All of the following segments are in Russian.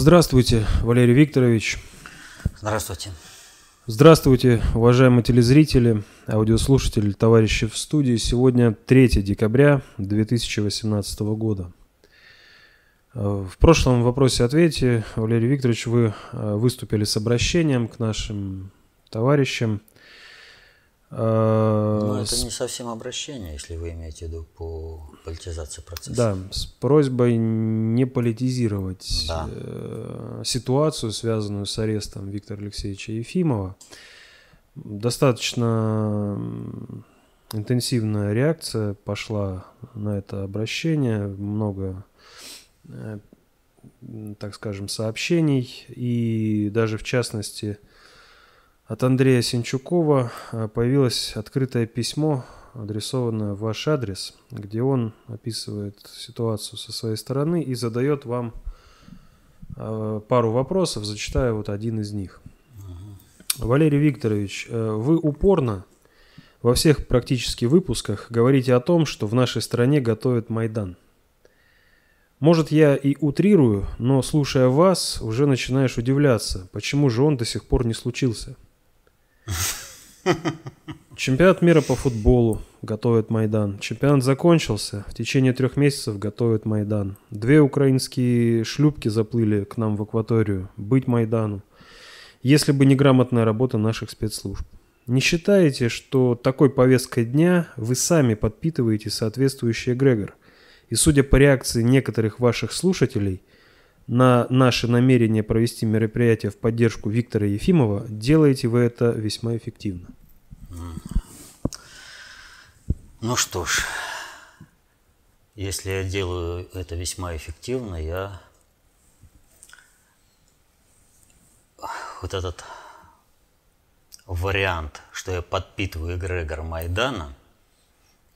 Здравствуйте, Валерий Викторович. Здравствуйте. Здравствуйте, уважаемые телезрители, аудиослушатели, товарищи в студии. Сегодня 3 декабря 2018 года. В прошлом вопросе-ответе, Валерий Викторович, вы э, выступили с обращением к нашим товарищам Э, ну, это не совсем обращение, если вы имеете в виду по политизации процесса. Да, с просьбой не политизировать да. Э, ситуацию, связанную с арестом Виктора Алексеевича Ефимова. Достаточно интенсивная реакция пошла на это обращение, много, э, так скажем, сообщений, и даже в частности от Андрея Синчукова э, появилось открытое письмо, адресованное в ваш адрес, где он описывает ситуацию со своей стороны и задает вам э, пару вопросов, зачитаю вот один из них. Валерий Викторович, э, вы упорно во всех практически выпусках говорите о том, что в нашей стране готовят Майдан. Может, я и утрирую, но слушая вас, уже начинаешь удивляться, почему же он до сих пор не случился. Чемпионат мира по футболу готовит Майдан. Чемпионат закончился. В течение трех месяцев готовят Майдан. Две украинские шлюпки заплыли к нам в акваторию. Быть Майдану. Если бы не грамотная работа наших спецслужб. Не считаете, что такой повесткой дня вы сами подпитываете соответствующий эгрегор? И судя по реакции некоторых ваших слушателей – на наше намерение провести мероприятие в поддержку Виктора Ефимова, делаете вы это весьма эффективно. Ну что ж, если я делаю это весьма эффективно, я вот этот вариант, что я подпитываю эгрегор Майдана,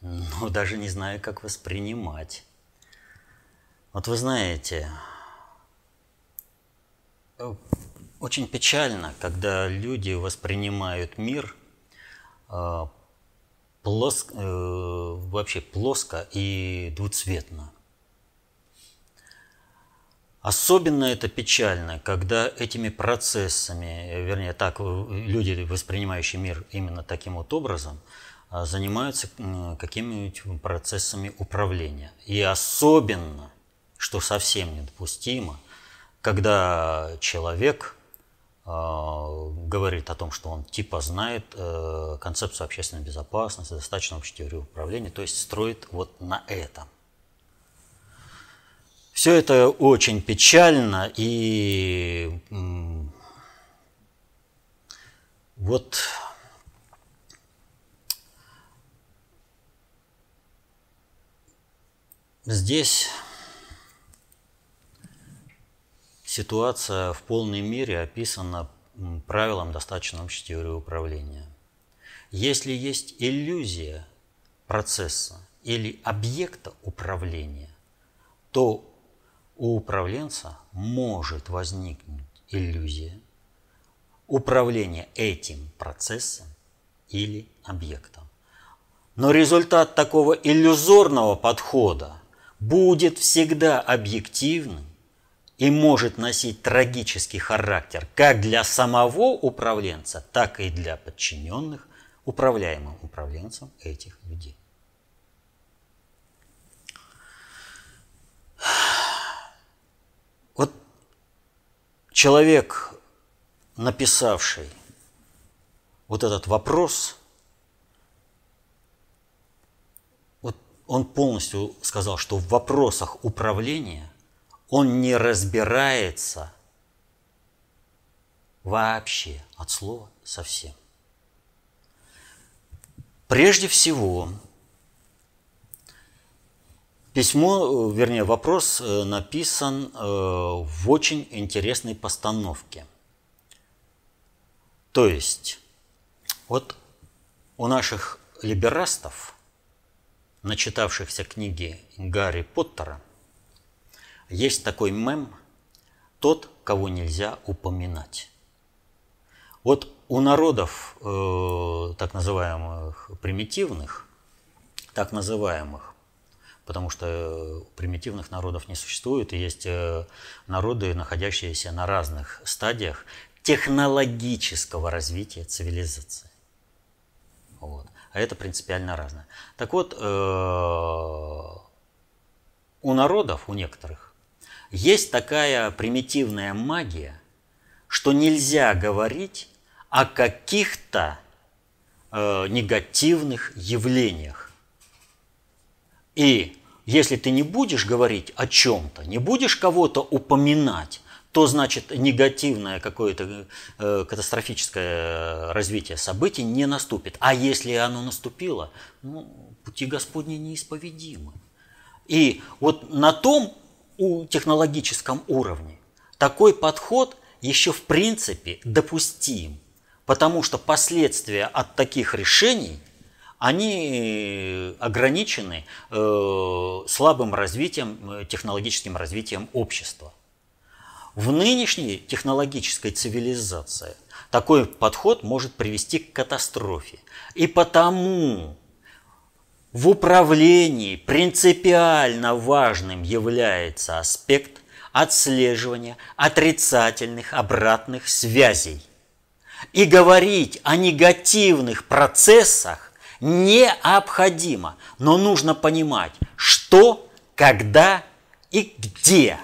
ну, даже не знаю, как воспринимать. Вот вы знаете, очень печально, когда люди воспринимают мир э, плоско, э, вообще плоско и двуцветно. Особенно это печально, когда этими процессами, вернее так, люди, воспринимающие мир именно таким вот образом, э, занимаются какими-нибудь процессами управления. И особенно, что совсем недопустимо, когда человек э, говорит о том, что он типа знает э, концепцию общественной безопасности, достаточно общей теории управления, то есть строит вот на этом. Все это очень печально и вот здесь ситуация в полной мере описана правилом достаточно общей теории управления. Если есть иллюзия процесса или объекта управления, то у управленца может возникнуть иллюзия управления этим процессом или объектом. Но результат такого иллюзорного подхода будет всегда объективным и может носить трагический характер как для самого управленца, так и для подчиненных управляемым управленцем этих людей. Вот человек, написавший вот этот вопрос, вот он полностью сказал, что в вопросах управления он не разбирается вообще от слова совсем. Прежде всего, письмо, вернее, вопрос э, написан э, в очень интересной постановке. То есть, вот у наших либерастов, начитавшихся книги Гарри Поттера – есть такой мем «Тот, кого нельзя упоминать». Вот у народов э, так называемых примитивных, так называемых, потому что у примитивных народов не существует, и есть э, народы, находящиеся на разных стадиях технологического развития цивилизации. Вот. А это принципиально разное. Так вот, э, у народов, у некоторых, есть такая примитивная магия, что нельзя говорить о каких-то э, негативных явлениях. И если ты не будешь говорить о чем-то, не будешь кого-то упоминать, то значит негативное какое-то э, катастрофическое развитие событий не наступит. А если оно наступило, ну, пути Господни неисповедимы. И вот на том у технологическом уровне такой подход еще в принципе допустим, потому что последствия от таких решений они ограничены э, слабым развитием, э, технологическим развитием общества. В нынешней технологической цивилизации такой подход может привести к катастрофе. И потому в управлении принципиально важным является аспект отслеживания отрицательных обратных связей. И говорить о негативных процессах необходимо, но нужно понимать, что, когда и где,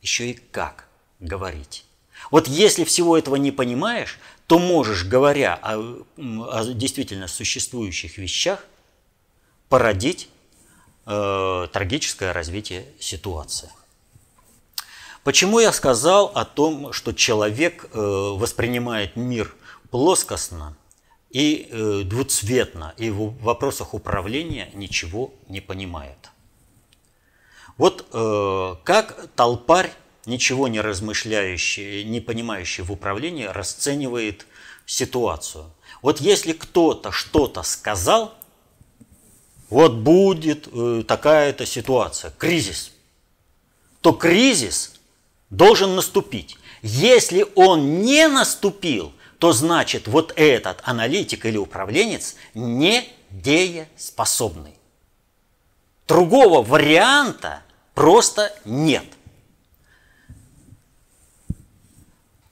еще и как говорить. Вот если всего этого не понимаешь, то можешь, говоря о, о действительно существующих вещах, породить э, трагическое развитие ситуации. Почему я сказал о том, что человек э, воспринимает мир плоскостно и э, двуцветно, и в вопросах управления ничего не понимает? Вот э, как толпарь, ничего не размышляющий, не понимающий в управлении, расценивает ситуацию. Вот если кто-то что-то сказал, вот будет э, такая-то ситуация, кризис, то кризис должен наступить. Если он не наступил, то значит вот этот аналитик или управленец не дееспособный. Другого варианта просто нет.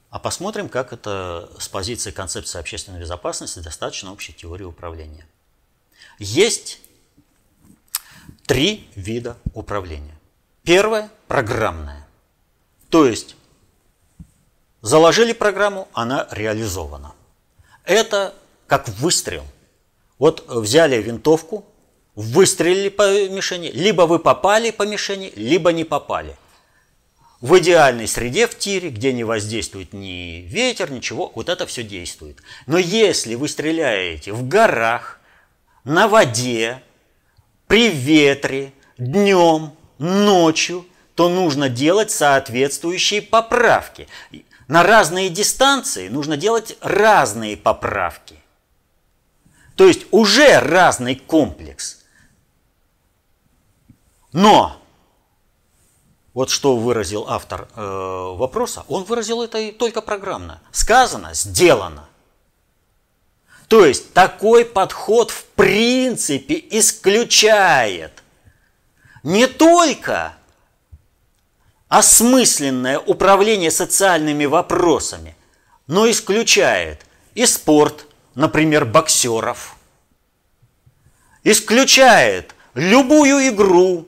А посмотрим, как это с позиции концепции общественной безопасности достаточно общей теории управления. Есть три вида управления. Первое – программное. То есть заложили программу, она реализована. Это как выстрел. Вот взяли винтовку, выстрелили по мишени, либо вы попали по мишени, либо не попали. В идеальной среде в тире, где не воздействует ни ветер, ничего, вот это все действует. Но если вы стреляете в горах, на воде, при ветре, днем, ночью, то нужно делать соответствующие поправки. На разные дистанции нужно делать разные поправки. То есть уже разный комплекс. Но вот что выразил автор э, вопроса, он выразил это только программно. Сказано, сделано. То есть такой подход в принципе исключает. Не только осмысленное управление социальными вопросами, но исключает и спорт, например, боксеров, исключает любую игру,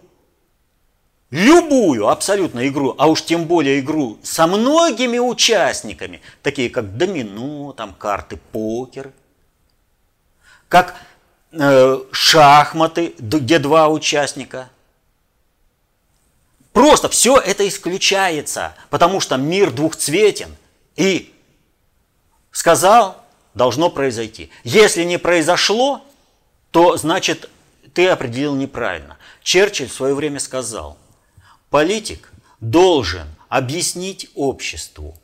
любую абсолютно игру, а уж тем более игру со многими участниками, такие как домино, там карты, покер, как э, шахматы, где два участника. Просто все это исключается, потому что мир двухцветен. И сказал, должно произойти. Если не произошло, то значит ты определил неправильно. Черчилль в свое время сказал, политик должен объяснить обществу,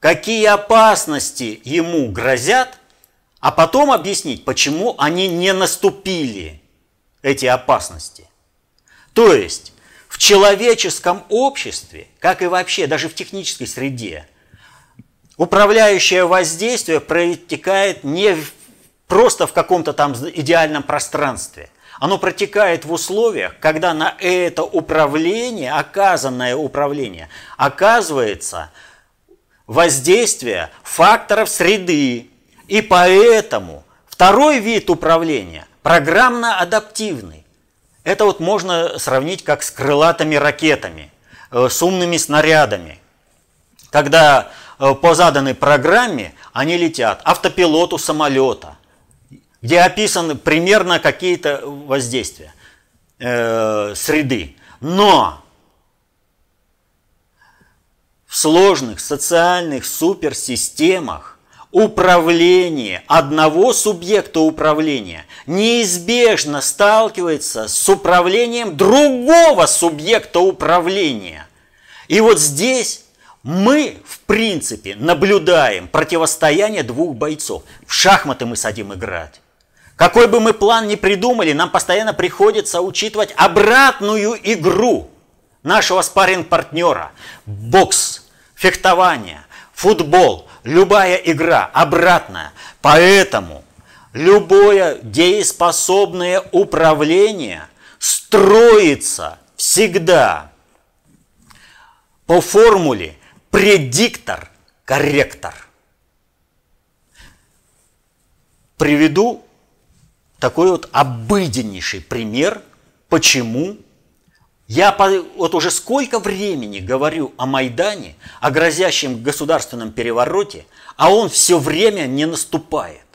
какие опасности ему грозят, а потом объяснить, почему они не наступили, эти опасности. То есть в человеческом обществе, как и вообще даже в технической среде, управляющее воздействие протекает не просто в каком-то там идеальном пространстве. Оно протекает в условиях, когда на это управление, оказанное управление, оказывается воздействие факторов среды. И поэтому второй вид управления программно-адаптивный. Это вот можно сравнить как с крылатыми ракетами, э, с умными снарядами. Когда э, по заданной программе они летят автопилоту самолета, где описаны примерно какие-то воздействия э, среды. Но в сложных социальных суперсистемах управление одного субъекта управления неизбежно сталкивается с управлением другого субъекта управления. И вот здесь мы, в принципе, наблюдаем противостояние двух бойцов. В шахматы мы садим играть. Какой бы мы план ни придумали, нам постоянно приходится учитывать обратную игру нашего спарринг-партнера. Бокс, фехтование, футбол, любая игра обратная. Поэтому любое дееспособное управление строится всегда по формуле предиктор, корректор. Приведу такой вот обыденнейший пример, почему я вот уже сколько времени говорю о Майдане, о грозящем государственном перевороте, а он все время не наступает.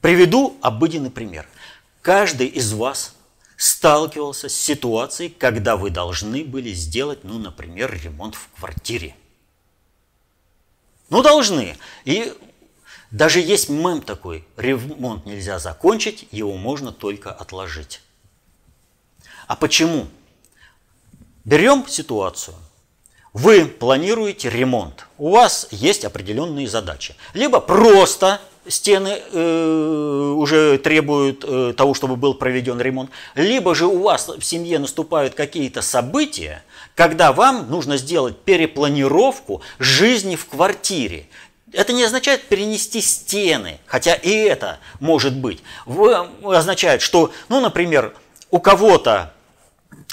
Приведу обыденный пример. Каждый из вас сталкивался с ситуацией, когда вы должны были сделать, ну, например, ремонт в квартире. Ну, должны. И даже есть мем такой, ремонт нельзя закончить, его можно только отложить. А почему? Берем ситуацию. Вы планируете ремонт, у вас есть определенные задачи. Либо просто стены э, уже требуют э, того, чтобы был проведен ремонт, либо же у вас в семье наступают какие-то события, когда вам нужно сделать перепланировку жизни в квартире. Это не означает перенести стены, хотя и это может быть. Означает, что, ну, например, у кого-то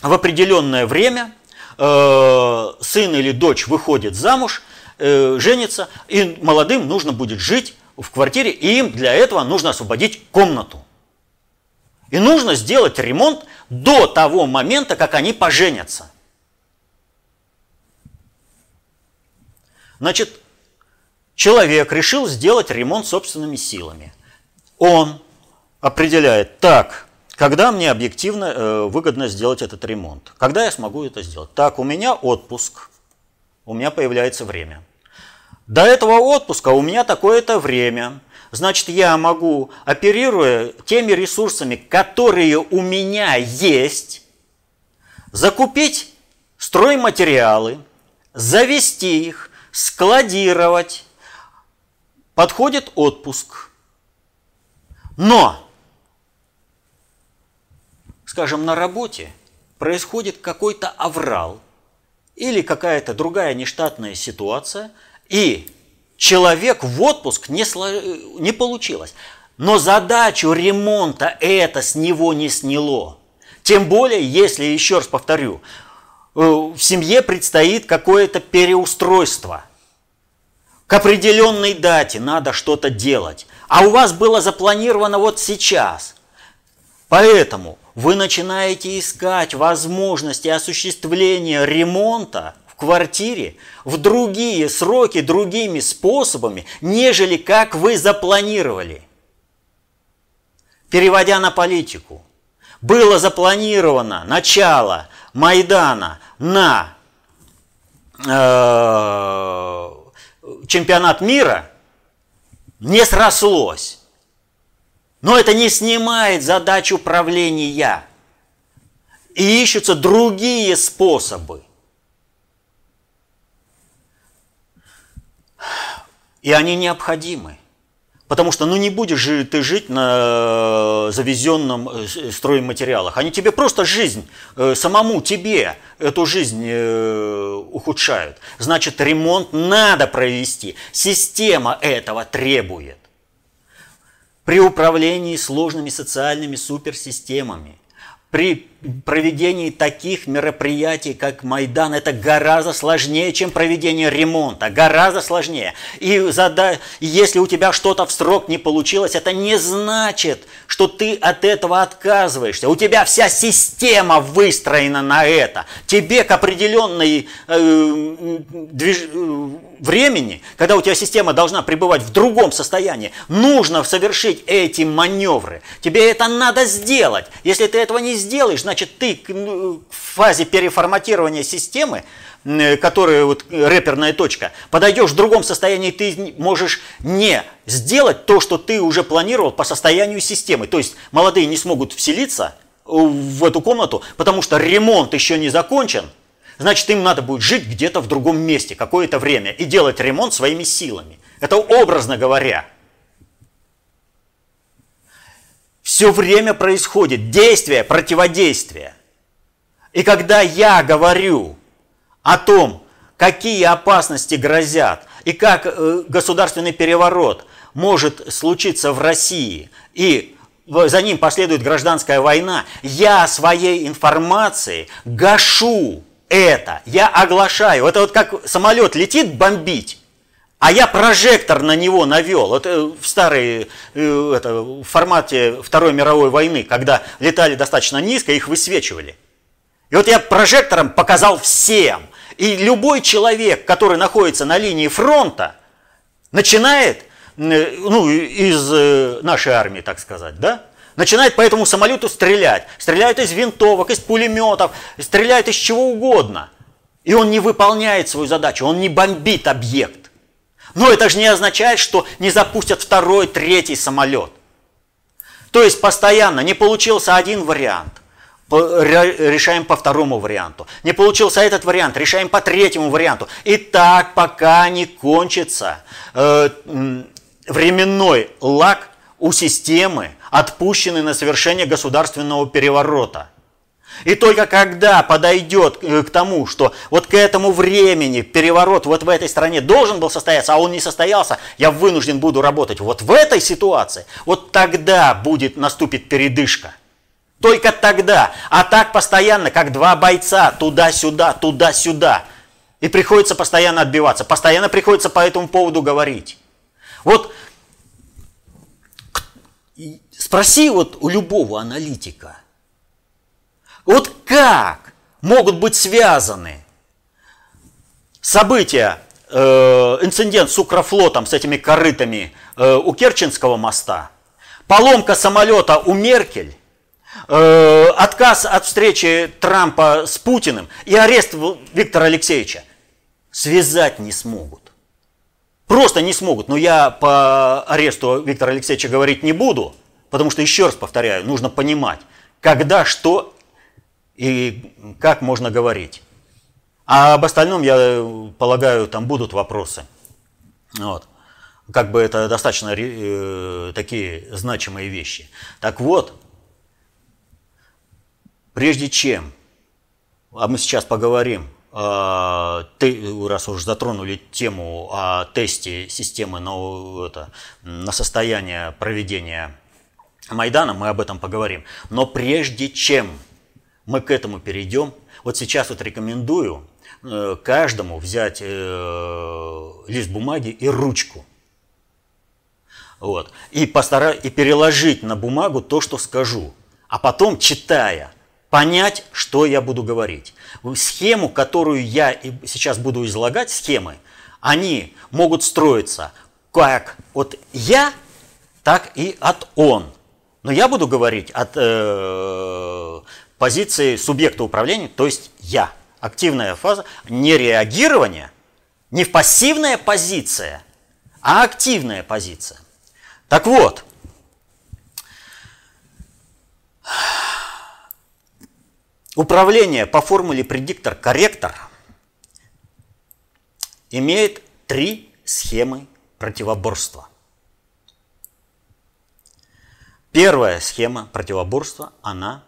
в определенное время э, сын или дочь выходит замуж, э, женится, и молодым нужно будет жить в квартире, и им для этого нужно освободить комнату. И нужно сделать ремонт до того момента, как они поженятся. Значит, человек решил сделать ремонт собственными силами. Он определяет, так, когда мне объективно э, выгодно сделать этот ремонт? Когда я смогу это сделать? Так, у меня отпуск, у меня появляется время – до этого отпуска у меня такое-то время. Значит, я могу, оперируя теми ресурсами, которые у меня есть, закупить стройматериалы, завести их, складировать. Подходит отпуск. Но, скажем, на работе происходит какой-то аврал или какая-то другая нештатная ситуация – и человек в отпуск не, не получилось. Но задачу ремонта это с него не сняло. Тем более, если, еще раз повторю, э, в семье предстоит какое-то переустройство. К определенной дате надо что-то делать. А у вас было запланировано вот сейчас. Поэтому вы начинаете искать возможности осуществления ремонта в квартире в другие сроки, другими способами, нежели как вы запланировали. Переводя на политику, было запланировано начало Майдана на э, чемпионат мира, не срослось. Но это не снимает задачу управления. И ищутся другие способы. И они необходимы. Потому что ну не будешь же ты жить на э, завезенном э, стройматериалах. Они тебе просто жизнь, э, самому тебе эту жизнь ухудшают. Значит, ремонт надо провести. Система этого требует. При управлении сложными социальными суперсистемами, при проведении таких мероприятий, как Майдан, это гораздо сложнее, чем проведение ремонта, гораздо сложнее. И зада... если у тебя что-то в срок не получилось, это не значит, что ты от этого отказываешься. У тебя вся система выстроена на это. Тебе к определенной э, движ... Э, времени, когда у тебя система должна пребывать в другом состоянии, нужно совершить эти маневры. Тебе это надо сделать. Если ты этого не сделаешь, значит значит, ты ну, в фазе переформатирования системы, которая вот рэперная точка, подойдешь в другом состоянии, ты можешь не сделать то, что ты уже планировал по состоянию системы. То есть молодые не смогут вселиться в эту комнату, потому что ремонт еще не закончен, значит им надо будет жить где-то в другом месте какое-то время и делать ремонт своими силами. Это образно говоря. Все время происходит действие, противодействие. И когда я говорю о том, какие опасности грозят и как э, государственный переворот может случиться в России, и за ним последует гражданская война, я своей информацией гашу это, я оглашаю. Это вот как самолет летит бомбить, а я прожектор на него навел. Это в старой э, это, в формате Второй мировой войны, когда летали достаточно низко, их высвечивали. И вот я прожектором показал всем. И любой человек, который находится на линии фронта, начинает, ну, из э, нашей армии, так сказать, да, начинает по этому самолету стрелять. Стреляют из винтовок, из пулеметов, стреляют из чего угодно. И он не выполняет свою задачу, он не бомбит объект. Но это же не означает, что не запустят второй, третий самолет. То есть постоянно не получился один вариант, решаем по второму варианту. Не получился этот вариант, решаем по третьему варианту. И так пока не кончится э, временной лак у системы, отпущенный на совершение государственного переворота – и только когда подойдет э, к тому, что вот к этому времени переворот вот в этой стране должен был состояться, а он не состоялся, я вынужден буду работать вот в этой ситуации, вот тогда будет, наступит передышка. Только тогда. А так постоянно, как два бойца, туда-сюда, туда-сюда. И приходится постоянно отбиваться, постоянно приходится по этому поводу говорить. Вот спроси вот у любого аналитика – вот как могут быть связаны события, э, инцидент с Укрофлотом, с этими корытами э, у Керченского моста, поломка самолета у Меркель, э, отказ от встречи Трампа с Путиным и арест Виктора Алексеевича связать не смогут. Просто не смогут. Но я по аресту Виктора Алексеевича говорить не буду, потому что, еще раз повторяю, нужно понимать, когда что и как можно говорить. А об остальном, я полагаю, там будут вопросы. Вот. Как бы это достаточно э, такие значимые вещи. Так вот, прежде чем, а мы сейчас поговорим, э, ты, раз уж затронули тему о тесте системы на, это, на состояние проведения Майдана, мы об этом поговорим. Но прежде чем мы к этому перейдем. Вот сейчас вот рекомендую э, каждому взять э, лист бумаги и ручку. Вот. И, постара... и переложить на бумагу то, что скажу. А потом, читая, понять, что я буду говорить. Схему, которую я сейчас буду излагать, схемы, они могут строиться как от я, так и от он. Но я буду говорить от э, позиции субъекта управления, то есть я. Активная фаза, не реагирование, не в пассивная позиция, а активная позиция. Так вот, управление по формуле предиктор-корректор имеет три схемы противоборства. Первая схема противоборства, она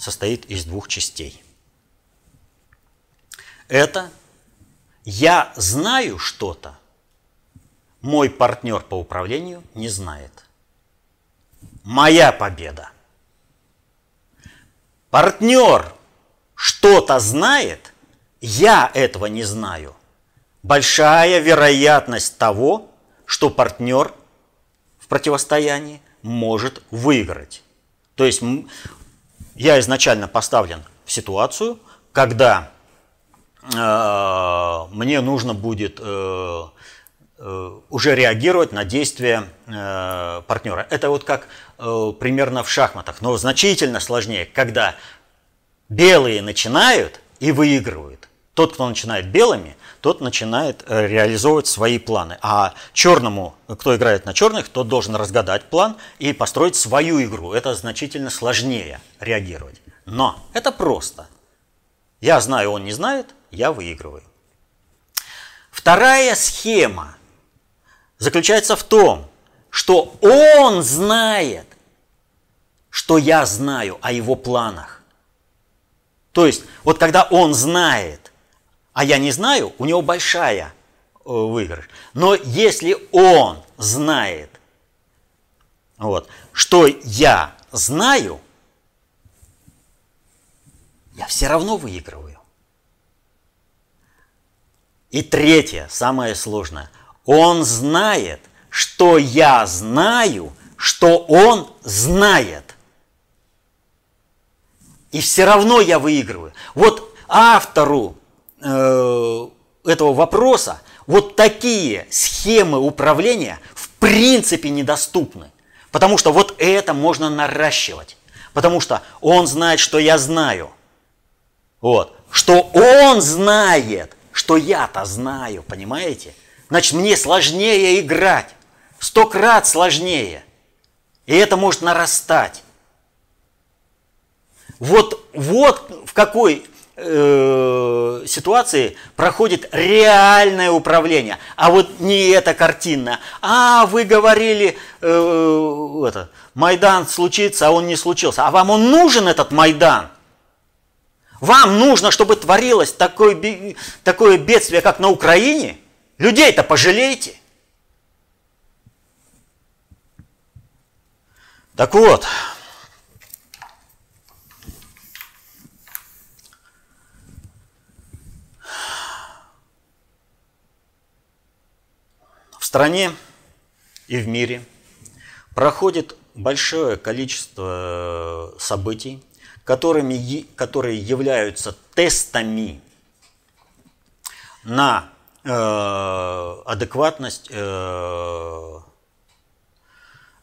состоит из двух частей. Это я знаю что-то, мой партнер по управлению не знает. моя победа. Партнер что-то знает, я этого не знаю. Большая вероятность того, что партнер в противостоянии может выиграть. То есть я изначально поставлен в ситуацию, когда э, мне нужно будет э, э, уже реагировать на действия э, партнера. Это вот как э, примерно в шахматах, но значительно сложнее, когда белые начинают и выигрывают. Тот, кто начинает белыми, тот начинает э, реализовывать свои планы. А черному, кто играет на черных, тот должен разгадать план и построить свою игру. Это значительно сложнее реагировать. Но это просто. Я знаю, он не знает, я выигрываю. Вторая схема заключается в том, что он знает, что я знаю о его планах. То есть, вот когда он знает, а я не знаю, у него большая э, выигрыш. Но если он знает, вот, что я знаю, я все равно выигрываю. И третье, самое сложное. Он знает, что я знаю, что он знает. И все равно я выигрываю. Вот автору этого вопроса вот такие схемы управления в принципе недоступны. Потому что вот это можно наращивать. Потому что он знает, что я знаю. Вот. Что он знает, что я-то знаю, понимаете? Значит, мне сложнее играть. Сто крат сложнее. И это может нарастать. Вот, вот в какой э, ситуации проходит реальное управление, а вот не это картинное. А вы говорили, э, это, Майдан случится, а он не случился. А вам он нужен этот Майдан? Вам нужно, чтобы творилось такое, такое бедствие, как на Украине? Людей-то пожалейте. Так вот, стране и в мире проходит большое количество событий, которыми, которые являются тестами на э, адекватность э,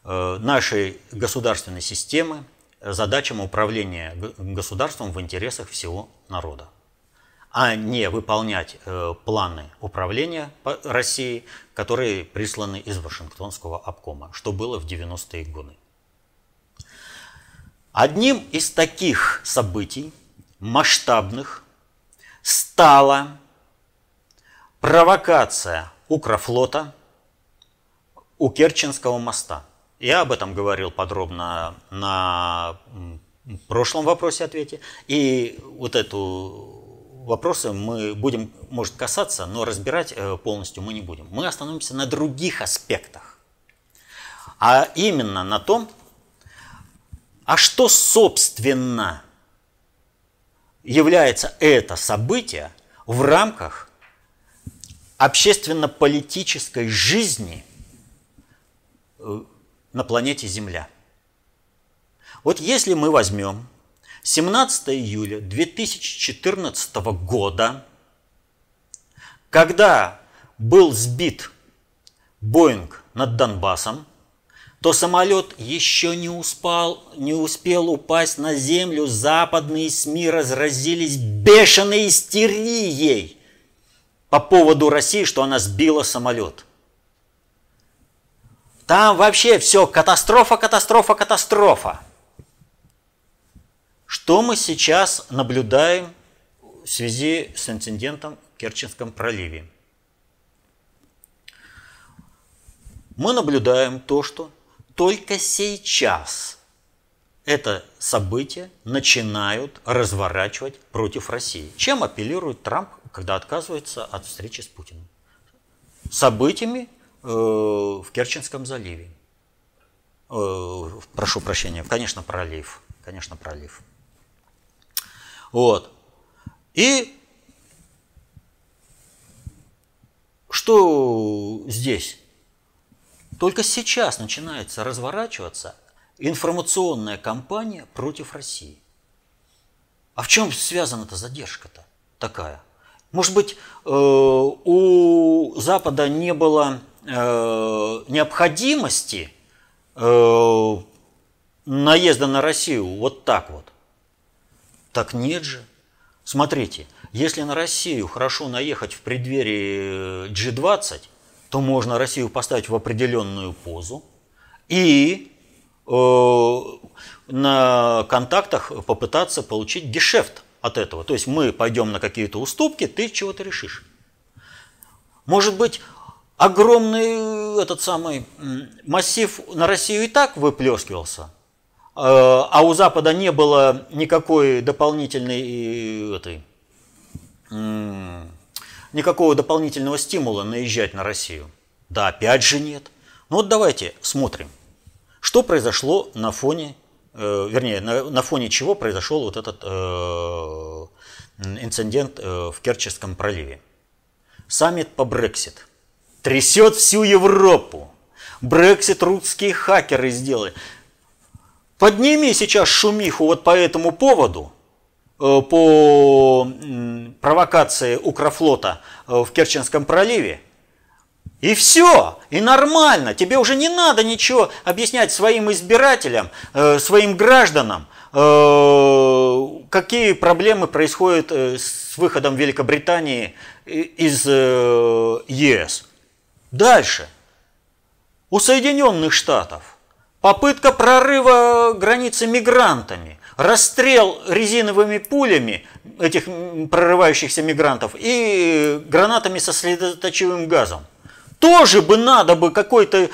э, нашей государственной системы задачам управления государством в интересах всего народа, а не выполнять э, планы управления России, которые присланы из Вашингтонского обкома, что было в 90-е годы. Одним из таких событий, масштабных, стала провокация Укрофлота у Керченского моста. Я об этом говорил подробно на прошлом вопросе-ответе. И вот эту вопросы мы будем, может, касаться, но разбирать э, полностью мы не будем. Мы остановимся на других аспектах. А именно на том, а что, собственно, является это событие в рамках общественно-политической жизни э, на планете Земля? Вот если мы возьмем 17 июля 2014 года, когда был сбит Боинг над Донбассом, то самолет еще не, успел, не успел упасть на землю, западные СМИ разразились бешеной истерией по поводу России, что она сбила самолет. Там вообще все катастрофа, катастрофа, катастрофа. Что мы сейчас наблюдаем в связи с инцидентом в Керченском проливе? Мы наблюдаем то, что только сейчас это событие начинают разворачивать против России. Чем апеллирует Трамп, когда отказывается от встречи с Путиным? Событиями э, в Керченском заливе. Э, прошу прощения, конечно, пролив. Конечно, пролив. Вот. И что здесь? Только сейчас начинается разворачиваться информационная кампания против России. А в чем связана эта задержка-то такая? Может быть, э, у Запада не было э, необходимости э, наезда на Россию вот так вот? Так нет же. Смотрите, если на Россию хорошо наехать в преддверии G20, то можно Россию поставить в определенную позу и э, на контактах попытаться получить гешефт от этого. То есть мы пойдем на какие-то уступки, ты чего-то решишь. Может быть, огромный этот самый массив на Россию и так выплескивался, э, а у Запада не было никакой дополнительной этой, никакого дополнительного стимула наезжать на Россию. Да, опять же нет. Ну вот давайте смотрим, что произошло на фоне Э, вернее, на, на фоне чего произошел вот этот э, инцидент э, в Керченском проливе. Саммит по Брексит. Трясет всю Европу. Брексит русские хакеры сделали. Подними сейчас шумиху вот по этому поводу, э, по провокации Укрофлота э, в Керченском проливе, и все, и нормально. Тебе уже не надо ничего объяснять своим избирателям, э, своим гражданам, какие проблемы происходят с выходом Великобритании из ЕС. Дальше. У Соединенных Штатов попытка прорыва границы мигрантами, расстрел резиновыми пулями этих прорывающихся мигрантов и гранатами со следоточивым газом – тоже бы надо бы какой-то э,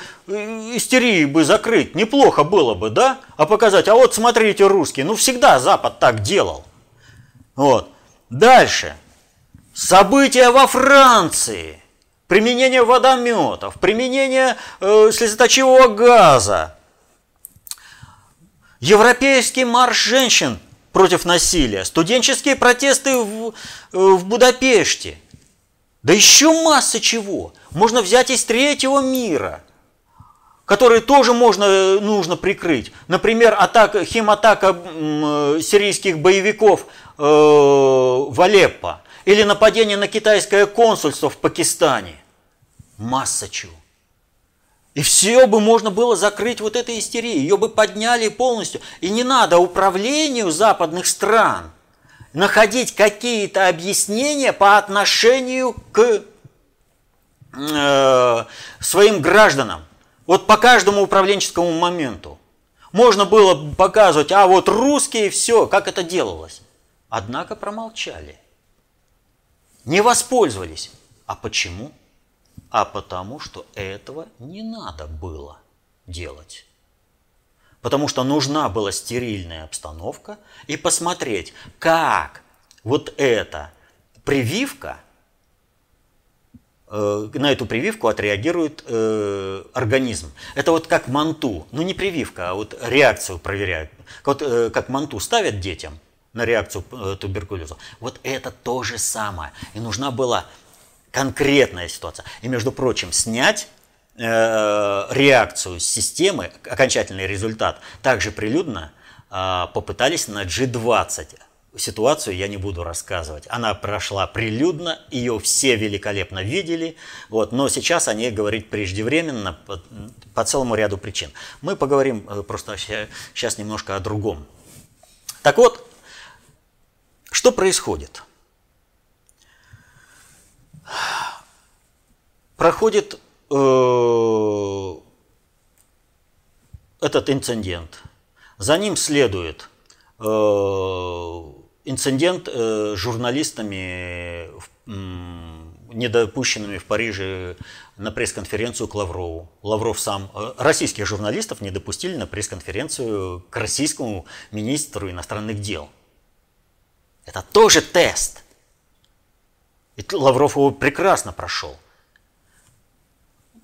истерии бы закрыть. Неплохо было бы, да? А показать, а вот смотрите, русские. Ну, всегда Запад так делал. Вот. Дальше. События во Франции. Применение водометов, применение э, слезоточивого газа. Европейский марш женщин против насилия. Студенческие протесты в, э, в Будапеште. Да еще масса чего. Можно взять из третьего мира, которые тоже можно, нужно прикрыть. Например, атака, химатака сирийских боевиков э, в Алеппо. Или нападение на китайское консульство в Пакистане. Масса чего. И все бы можно было закрыть вот этой истерией. Ее бы подняли полностью. И не надо управлению западных стран – находить какие-то объяснения по отношению к э, своим гражданам. Вот по каждому управленческому моменту. Можно было показывать, а вот русские, все, как это делалось. Однако промолчали. Не воспользовались. А почему? А потому что этого не надо было делать потому что нужна была стерильная обстановка, и посмотреть, как вот эта прививка, э, на эту прививку отреагирует э, организм. Это вот как манту, ну не прививка, а вот реакцию проверяют. Вот э, как манту ставят детям на реакцию э, туберкулеза. Вот это то же самое. И нужна была конкретная ситуация. И, между прочим, снять Э, реакцию системы, окончательный результат, также прилюдно э, попытались на G20. Ситуацию я не буду рассказывать. Она прошла прилюдно, ее все великолепно видели, вот, но сейчас о ней говорить преждевременно по, по целому ряду причин. Мы поговорим э, просто сейчас немножко о другом. Так вот, что происходит? Проходит Э, этот инцидент. За ним следует э, инцидент э, журналистами, недопущенными в Париже на пресс-конференцию к Лаврову. Лавров сам, российских журналистов не допустили на пресс-конференцию к российскому министру иностранных дел. Это тоже тест. И Лавров его прекрасно прошел.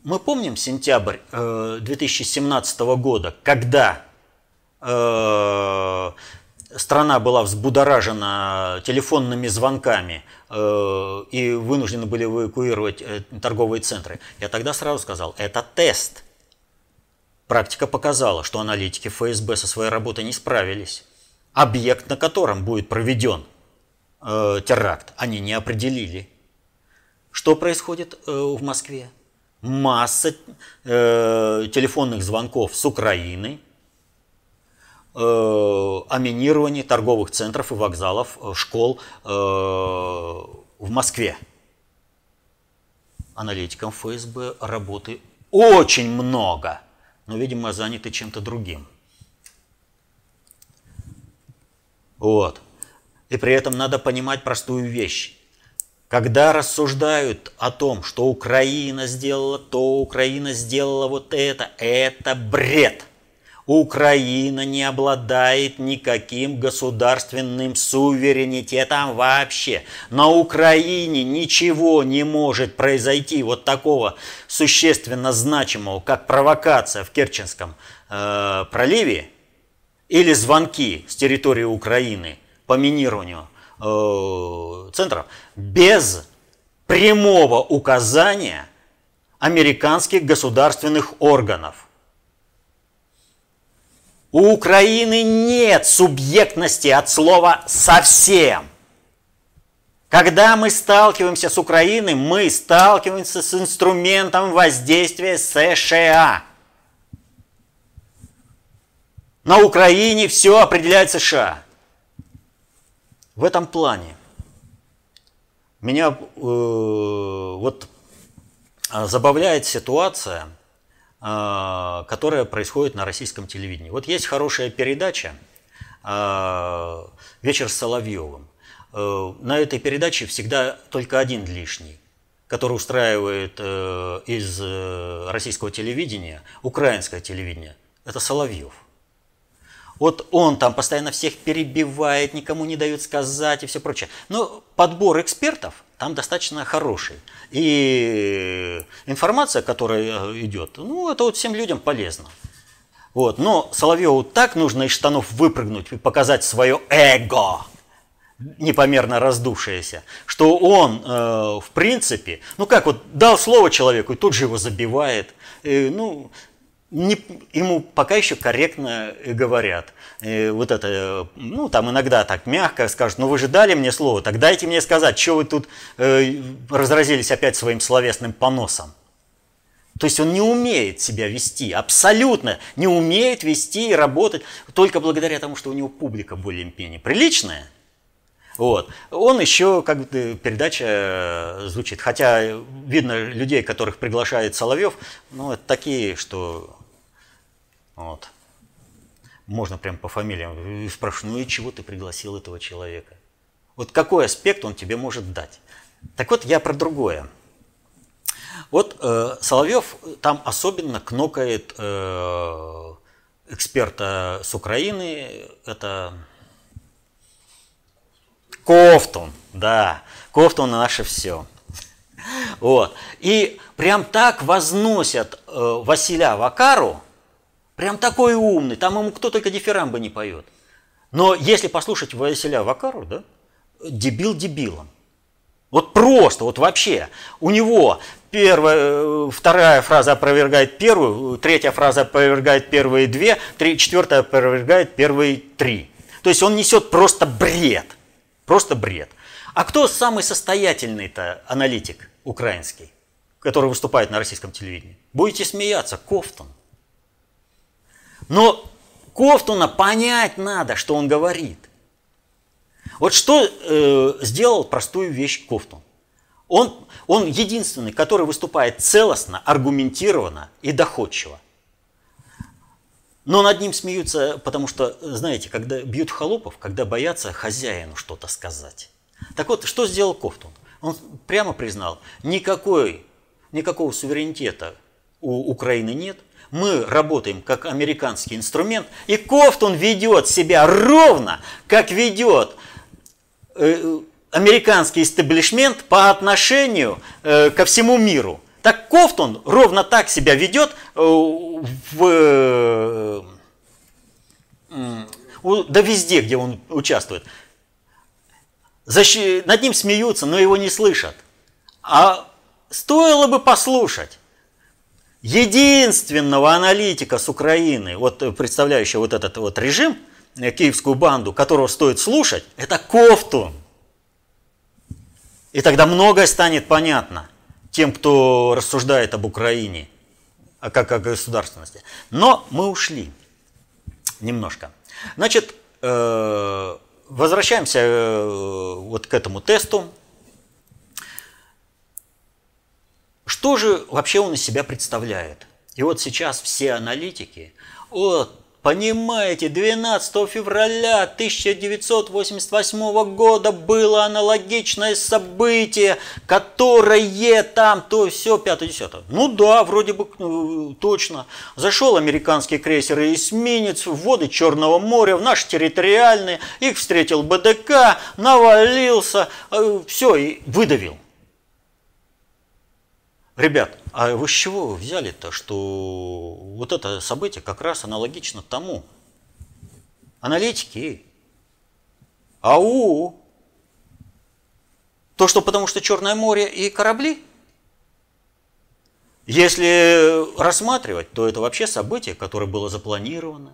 мы помним сентябрь 2017 года, когда страна была взбудоражена телефонными звонками и вынуждены были эвакуировать торговые центры. Я тогда сразу сказал, это тест. Практика показала, что аналитики ФСБ со своей работой не справились. Объект, на котором будет проведен э, теракт, они не определили. Что происходит э, в Москве? Масса э, телефонных звонков с Украины, э, о минировании торговых центров и вокзалов, э, школ э, в Москве. Аналитикам ФСБ работы очень много, но, видимо, заняты чем-то другим. Вот. И при этом надо понимать простую вещь. Когда рассуждают о том, что Украина сделала то, Украина сделала вот это, это бред. Украина не обладает никаким государственным суверенитетом вообще. На Украине ничего не может произойти вот такого существенно значимого, как провокация в Керченском э, проливе или звонки с территории Украины по минированию э, центров без прямого указания американских государственных органов. У Украины нет субъектности от слова совсем. Когда мы сталкиваемся с Украиной, мы сталкиваемся с инструментом воздействия США. На Украине все определяет США. В этом плане меня э, вот а, забавляет ситуация, э, которая происходит на российском телевидении. Вот есть хорошая передача э, «Вечер с Соловьевым». Э, на этой передаче всегда только один лишний, который устраивает э, из э, российского телевидения украинское телевидение. Это Соловьев. Вот он там постоянно всех перебивает, никому не дает сказать и все прочее. Но подбор экспертов там достаточно хороший. И информация, которая э, идет, ну, это вот всем людям полезно. Вот. Но Соловьеву так нужно из штанов выпрыгнуть и показать свое эго, непомерно раздувшееся, что он, э, в принципе, ну как вот дал слово человеку и тут же его забивает. И, ну, не, ему пока еще корректно говорят. И вот это, ну, там иногда так мягко скажут, ну вы же дали мне слово, так дайте мне сказать, что вы тут э, разразились опять своим словесным поносом. То есть он не умеет себя вести, абсолютно не умеет вести и работать только благодаря тому, что у него публика более-менее приличная. Вот. Он еще, как бы, передача э, звучит. Хотя видно людей, которых приглашает Соловьев, ну, это такие, что вот. Можно прям по фамилиям. И спрашиваю, ну и чего ты пригласил этого человека? Вот какой аспект он тебе может дать? Так вот, я про другое. Вот э, Соловьев там особенно кнокает э, эксперта с Украины, это Кофтун, да, Кофтун наше все. Вот. И прям так возносят э, Василя Вакару, Прям такой умный, там ему кто только дифирамбы не поет. Но если послушать Василя Вакару, да, дебил дебилом. Вот просто, вот вообще. У него первая, э, вторая фраза опровергает первую, третья фраза опровергает первые две, три, четвертая опровергает первые три. То есть он несет просто бред. Просто бред. А кто самый состоятельный-то аналитик украинский, который выступает на российском телевидении? Будете смеяться, Кофтон. Но Кофтуна понять надо, что он говорит. Вот что э, сделал простую вещь Кофтун. Он, он единственный, который выступает целостно, аргументированно и доходчиво. Но над ним смеются, потому что, знаете, когда бьют холопов, когда боятся хозяину что-то сказать. Так вот, что сделал Кофтун? Он прямо признал, никакой, никакого суверенитета у Украины нет – мы работаем как американский инструмент, и Кофтун ведет себя ровно, как ведет э, американский истеблишмент по отношению э, ко всему миру. Так Кофтон ровно так себя ведет э, в, да везде, где он участвует. Защи, над ним смеются, но его не слышат. А стоило бы послушать единственного аналитика с Украины, вот представляющего вот этот вот режим, э, киевскую банду, которого стоит слушать, это Кофтун. И тогда многое станет понятно тем, кто рассуждает об Украине, а как о государственности. Но мы ушли немножко. Значит, э, возвращаемся э, вот к этому тесту. Что же вообще он из себя представляет? И вот сейчас все аналитики, вот Понимаете, 12 февраля 1988 года было аналогичное событие, которое там то все, пятое, десятое. Ну да, вроде бы э, точно. Зашел американский крейсер и эсминец в воды Черного моря, в наши территориальные, их встретил БДК, навалился, э, все, и выдавил. Ребят, а вы с чего взяли-то, что вот это событие как раз аналогично тому? Аналитики. Ау! То, что потому что Черное море и корабли? Если рассматривать, то это вообще событие, которое было запланировано.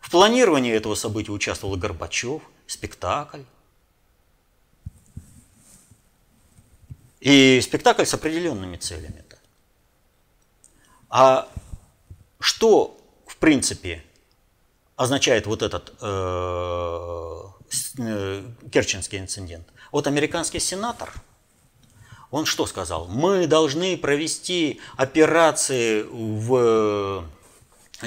В планировании этого события участвовал Горбачев, спектакль. И спектакль с определенными целями. -то. А что, в принципе, означает вот этот э, э, Керченский инцидент? Вот американский сенатор, он что сказал? Мы должны провести операции в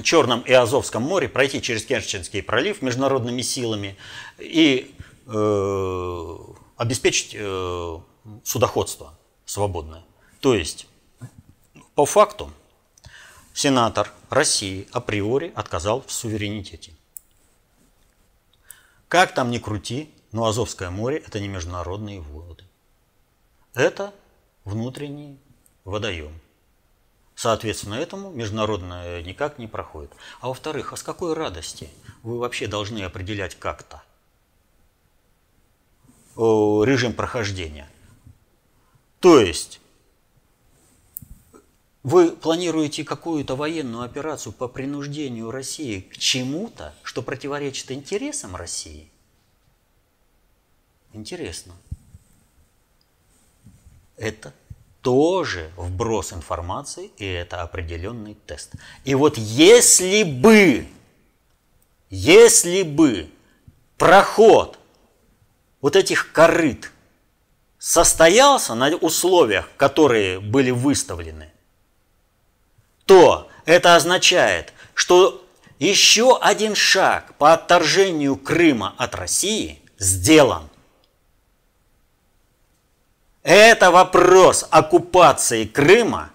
Черном и Азовском море, пройти через Керченский пролив международными силами и э, обеспечить э, судоходство свободное. То есть, по факту, сенатор России априори отказал в суверенитете. Как там ни крути, но Азовское море – это не международные воды. Это внутренний водоем. Соответственно, этому международное никак не проходит. А во-вторых, а с какой радости вы вообще должны определять как-то режим прохождения? То есть вы планируете какую-то военную операцию по принуждению России к чему-то, что противоречит интересам России? Интересно. Это тоже вброс информации, и это определенный тест. И вот если бы, если бы проход вот этих корыт состоялся на условиях, которые были выставлены, то это означает, что еще один шаг по отторжению Крыма от России сделан. Это вопрос оккупации Крыма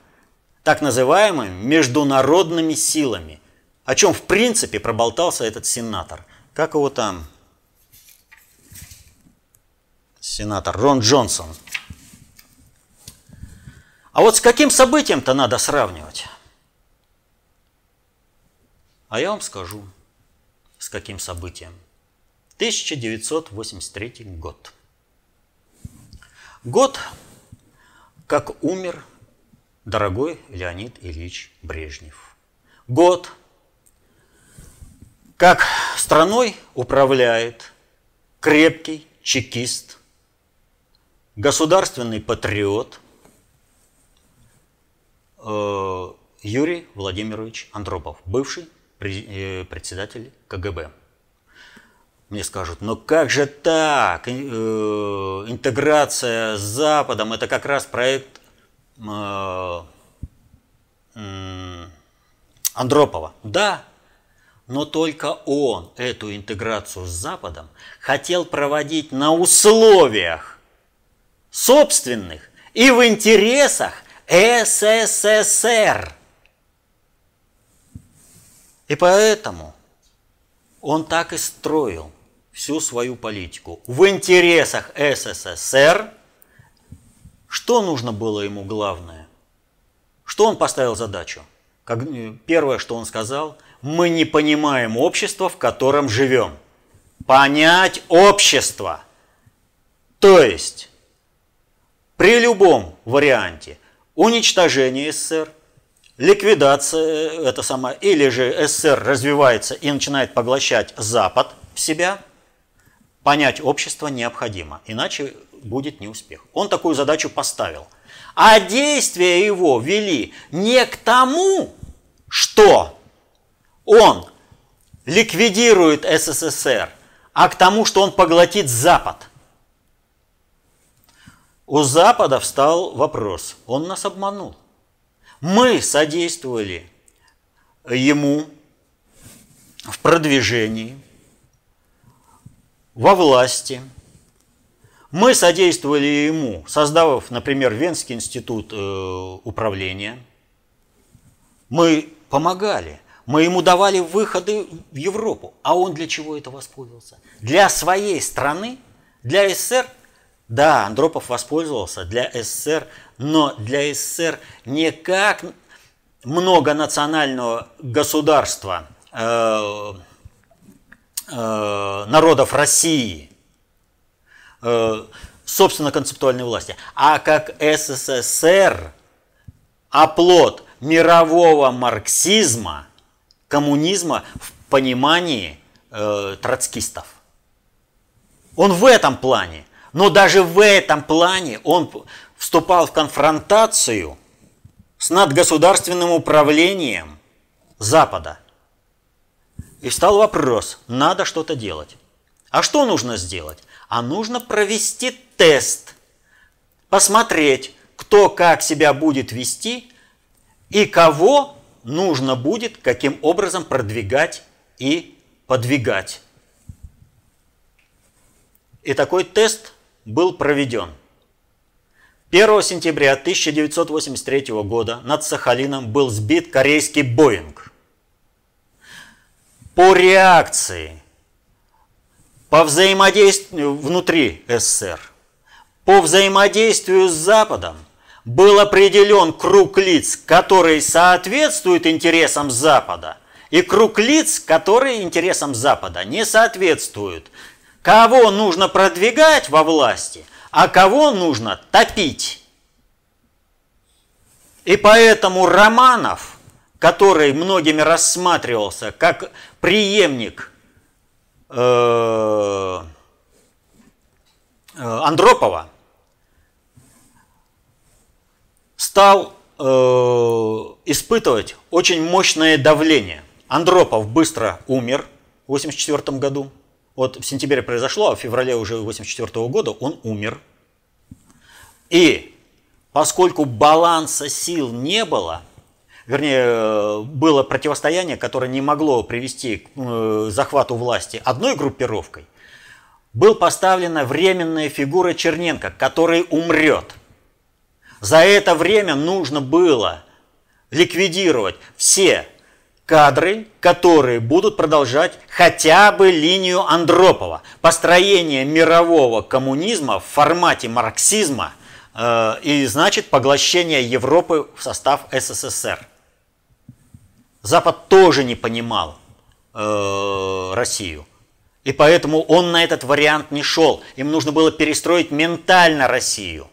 так называемыми международными силами, о чем в принципе проболтался этот сенатор. Как его там? Сенатор Рон Джонсон. А вот с каким событием-то надо сравнивать? А я вам скажу, с каким событием. 1983 год. Год, как умер дорогой Леонид Ильич Брежнев. Год, как страной управляет крепкий чекист государственный патриот э, Юрий Владимирович Андропов, бывший э, председатель КГБ. Мне скажут, но как же так? Э, интеграция с Западом – это как раз проект Андропова. Да, но только он эту интеграцию с Западом хотел проводить на условиях собственных и в интересах СССР. И поэтому он так и строил всю свою политику. В интересах СССР что нужно было ему главное? Что он поставил задачу? Как, э, первое, что он сказал, мы не понимаем общество, в котором живем. Понять общество. То есть, при любом варианте уничтожения СССР, ликвидация э, это сама, или же СССР развивается и начинает поглощать Запад в себя, понять общество необходимо, иначе будет неуспех. Он такую задачу поставил. А действия его вели не к тому, что он ликвидирует СССР, а к тому, что он поглотит Запад. У Запада встал вопрос, он нас обманул. Мы содействовали ему в продвижении, во власти. Мы содействовали ему, создав, например, Венский институт э, управления. Мы помогали, мы ему давали выходы в Европу. А он для чего это воспользовался? Для своей страны, для СССР – да, Андропов воспользовался для СССР, но для СССР не как многонационального государства э, э, народов России, э, собственно, концептуальной власти, а как СССР, оплот мирового марксизма, коммунизма в понимании э, троцкистов. Он в этом плане. Но даже в этом плане он вступал в конфронтацию с надгосударственным управлением Запада. И встал вопрос, надо что-то делать. А что нужно сделать? А нужно провести тест, посмотреть, кто как себя будет вести и кого нужно будет каким образом продвигать и подвигать. И такой тест был проведен. 1 сентября 1983 года над Сахалином был сбит корейский Боинг. По реакции, по взаимодействию внутри СССР, по взаимодействию с Западом был определен круг лиц, который соответствует интересам Запада, и круг лиц, которые интересам Запада не соответствуют – Кого нужно продвигать во власти, а кого нужно топить. И поэтому Романов, который многими рассматривался как преемник э, э, Андропова, стал э, испытывать очень мощное давление. Андропов быстро умер в 1984 году. Вот в сентябре произошло, а в феврале уже 84 года он умер. И поскольку баланса сил не было, вернее, было противостояние, которое не могло привести к э, захвату власти одной группировкой, был поставлена временная фигура Черненко, который умрет. За это время нужно было ликвидировать все кадры, которые будут продолжать хотя бы линию Андропова. Построение мирового коммунизма в формате марксизма э, и значит поглощение Европы в состав СССР. Запад тоже не понимал э, Россию. И поэтому он на этот вариант не шел. Им нужно было перестроить ментально Россию.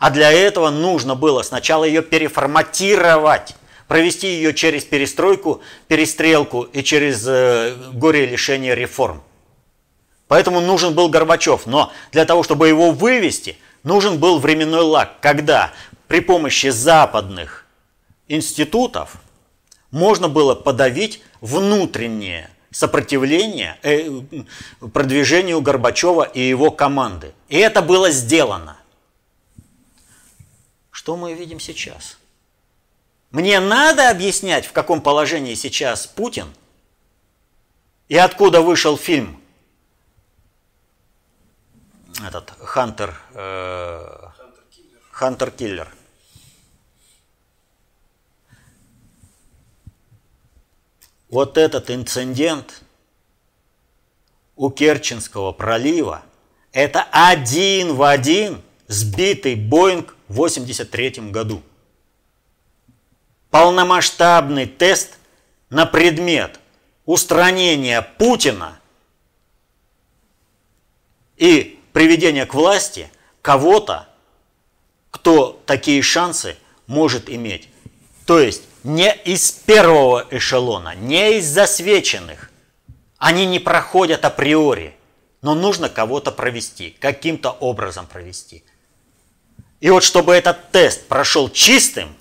А для этого нужно было сначала ее переформатировать провести ее через перестройку, перестрелку и через э, горе лишения реформ. Поэтому нужен был Горбачев. Но для того, чтобы его вывести, нужен был временной лак, когда при помощи западных институтов можно было подавить внутреннее сопротивление э, продвижению Горбачева и его команды. И это было сделано. Что мы видим сейчас? Мне надо объяснять, в каком положении сейчас Путин и откуда вышел фильм этот Хантер э, Хантер Киллер. Вот этот инцидент у Керченского пролива – это один в один сбитый Боинг в 83 году. Полномасштабный тест на предмет устранения Путина и приведения к власти кого-то, кто такие шансы может иметь. То есть не из первого эшелона, не из засвеченных. Они не проходят априори, но нужно кого-то провести, каким-то образом провести. И вот чтобы этот тест прошел чистым,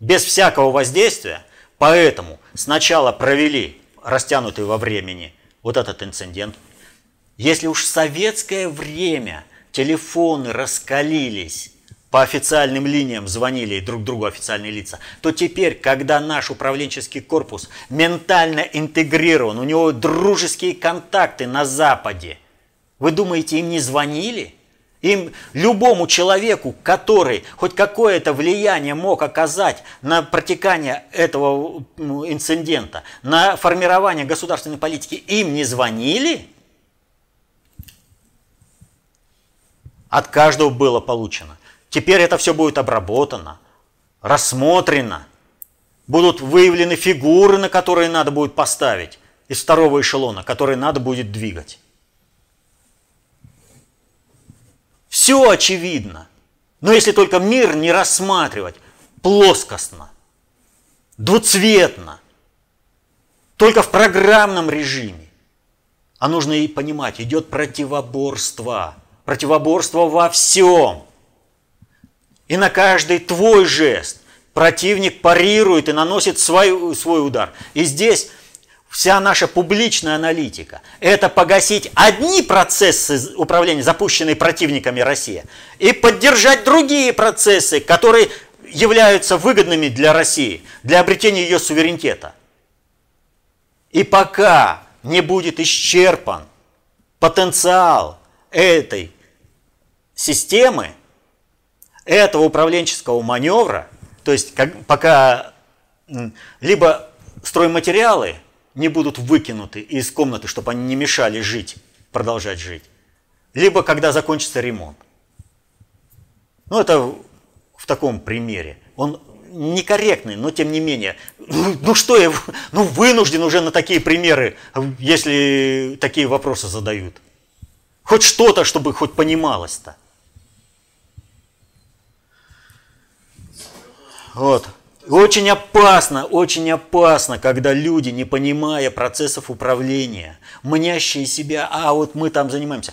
без всякого воздействия, поэтому сначала провели растянутый во времени вот этот инцидент. Если уж в советское время телефоны раскалились, по официальным линиям звонили друг другу официальные лица, то теперь, когда наш управленческий корпус ментально интегрирован, у него дружеские контакты на Западе, вы думаете, им не звонили? Им, любому человеку, который хоть какое-то влияние мог оказать на протекание этого инцидента, на формирование государственной политики, им не звонили? От каждого было получено. Теперь это все будет обработано, рассмотрено. Будут выявлены фигуры, на которые надо будет поставить из второго эшелона, которые надо будет двигать. Все очевидно. Но если только мир не рассматривать плоскостно, двуцветно, только в программном режиме, а нужно и понимать, идет противоборство. Противоборство во всем. И на каждый твой жест противник парирует и наносит свой, свой удар. И здесь вся наша публичная аналитика – это погасить одни процессы управления, запущенные противниками России, и поддержать другие процессы, которые являются выгодными для России, для обретения ее суверенитета. И пока не будет исчерпан потенциал этой системы, этого управленческого маневра, то есть как, пока либо стройматериалы не будут выкинуты из комнаты, чтобы они не мешали жить, продолжать жить, либо когда закончится ремонт. Ну, это в таком примере. Он некорректный, но тем не менее. Ну что я, ну вынужден уже на такие примеры, если такие вопросы задают. Хоть что-то, чтобы хоть понималось-то. Вот. Очень опасно, очень опасно, когда люди, не понимая процессов управления, мнящие себя, а вот мы там занимаемся.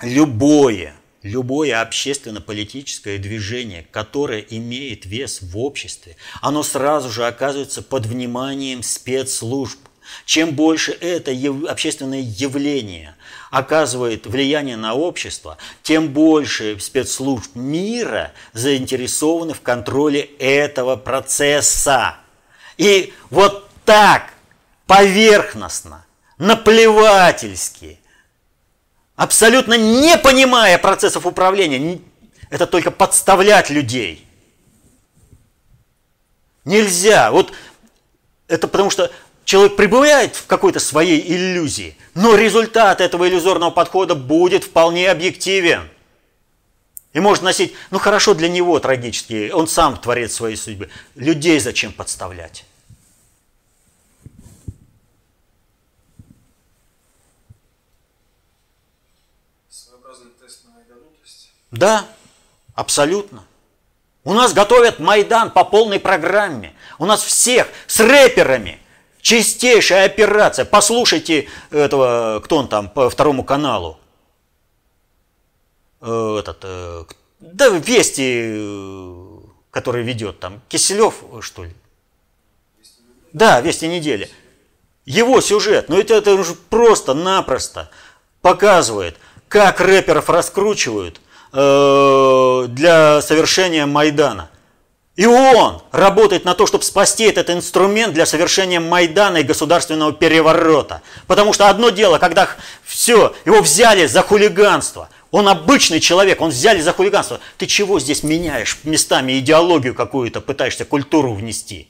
Любое, любое общественно-политическое движение, которое имеет вес в обществе, оно сразу же оказывается под вниманием спецслужб. Чем больше это общественное явление оказывает влияние на общество, тем больше спецслужб мира заинтересованы в контроле этого процесса. И вот так поверхностно, наплевательски, абсолютно не понимая процессов управления, это только подставлять людей. Нельзя. Вот это потому что Человек пребывает в какой-то своей иллюзии, но результат этого иллюзорного подхода будет вполне объективен. И может носить, ну хорошо для него трагически, он сам творит свои судьбы. Людей зачем подставлять? Своеобразный тест на майданутость? Да, абсолютно. У нас готовят Майдан по полной программе. У нас всех с рэперами – Чистейшая операция. Послушайте этого, кто он там, по второму каналу. Э, этот, э, да, Вести, который ведет там, Киселев, что ли? Да, Вести недели. Его сюжет, ну это, это уже просто-напросто показывает, как рэперов раскручивают э, для совершения Майдана. И он работает на то, чтобы спасти этот инструмент для совершения Майдана и государственного переворота. Потому что одно дело, когда все, его взяли за хулиганство. Он обычный человек, он взяли за хулиганство. Ты чего здесь меняешь местами идеологию какую-то, пытаешься культуру внести?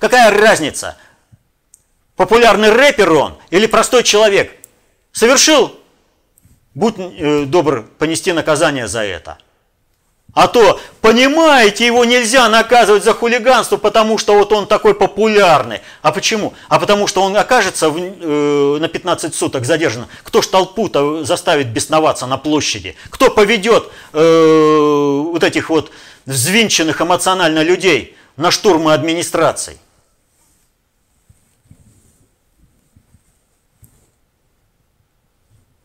Какая разница? Популярный рэпер он или простой человек? Совершил, будь э, добр, понести наказание за это. А то, понимаете, его нельзя наказывать за хулиганство, потому что вот он такой популярный. А почему? А потому что он окажется в, э, на 15 суток задержан. Кто ж толпу-то заставит бесноваться на площади? Кто поведет э, вот этих вот взвинченных эмоционально людей на штурмы администраций?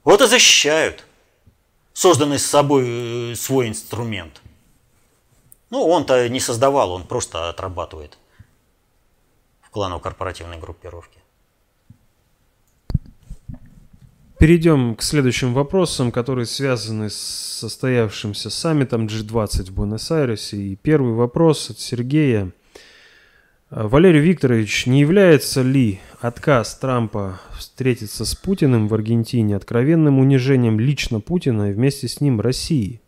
Вот и защищают созданный с собой э, свой инструмент. Ну, он-то не создавал, он просто отрабатывает в кланово-корпоративной группировке. Перейдем к следующим вопросам, которые связаны с состоявшимся саммитом G20 в Буэнос-Айресе. И первый вопрос от Сергея. Валерий Викторович, не является ли отказ Трампа встретиться с Путиным в Аргентине откровенным унижением лично Путина и вместе с ним России?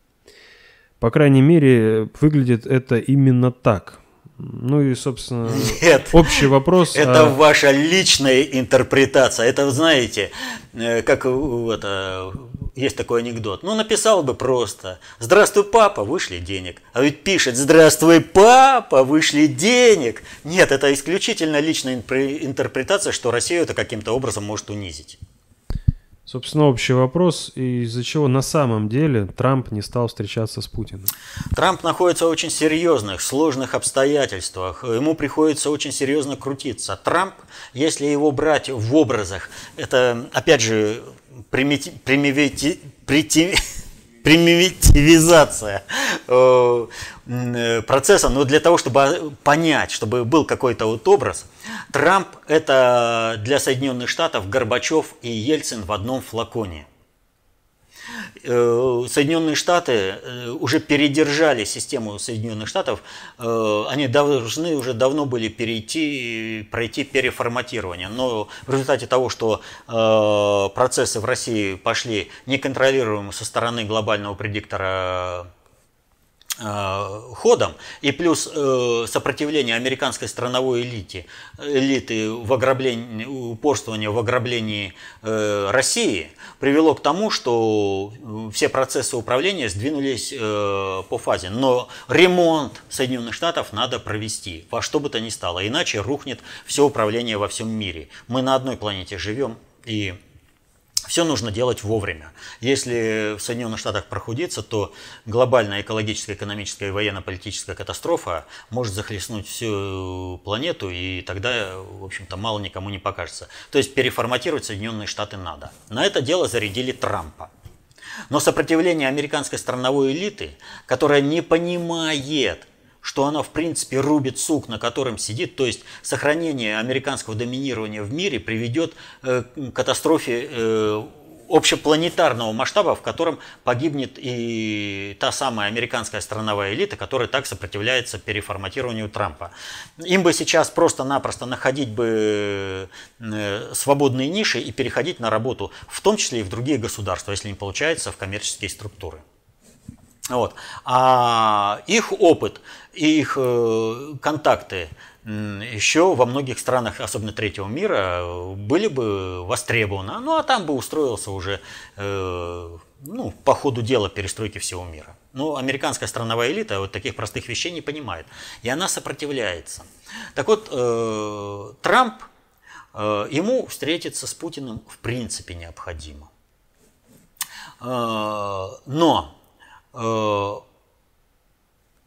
По крайней мере, выглядит это именно так. Ну и, собственно, Нет, общий вопрос. Это а... ваша личная интерпретация. Это, знаете, э, как это, есть такой анекдот. Ну, написал бы просто «Здравствуй, папа, вышли денег». А ведь пишет «Здравствуй, папа, вышли денег». Нет, это исключительно личная интерпретация, что Россию это каким-то образом может унизить. Собственно, общий вопрос, из-за чего на самом деле Трамп не стал встречаться с Путиным? Трамп находится в очень серьезных, сложных обстоятельствах. Ему приходится очень серьезно крутиться. Трамп, если его брать в образах, это, опять же, примити, примити, прити, примитивизация э, процесса, но для того, чтобы понять, чтобы был какой-то вот образ, Трамп – это для Соединенных Штатов Горбачев и Ельцин в одном флаконе. Э, Соединенные Штаты э, уже передержали систему Соединенных Штатов, э, они должны уже давно были перейти, пройти переформатирование. Но в результате того, что процессы в России пошли неконтролируемо со стороны глобального предиктора ходом, и плюс э, сопротивление американской страновой элите, элиты в ограблении, упорствование в ограблении э, России привело к тому, что все процессы управления сдвинулись по фазе. Но ремонт Соединенных Штатов надо провести во что бы то ни стало, иначе рухнет все управление во всем мире. Мы на одной планете живем, и все нужно делать вовремя. Если в Соединенных Штатах прохудиться, то глобальная экологическая, экономическая и военно-политическая катастрофа может захлестнуть всю планету, и тогда, в общем-то, мало никому не покажется. То есть переформатировать Соединенные Штаты надо. На это дело зарядили Трампа. Но сопротивление американской страновой элиты, которая не понимает, что она в принципе рубит сук, на котором сидит, то есть сохранение американского доминирования в мире приведет э, к катастрофе э, общепланетарного масштаба, в котором погибнет и та самая американская страновая элита, которая так сопротивляется переформатированию Трампа. Им бы сейчас просто-напросто находить бы э, свободные ниши и переходить на работу, в том числе и в другие государства, если не получается, в коммерческие структуры. Вот. А их опыт, их э, контакты еще во многих странах, особенно третьего мира, были бы востребованы. Ну, а там бы устроился уже э, ну, по ходу дела перестройки всего мира. Но американская страновая элита вот таких простых вещей не понимает. И она сопротивляется. Так вот, э, Трамп, ему встретиться с Путиным в принципе необходимо. Но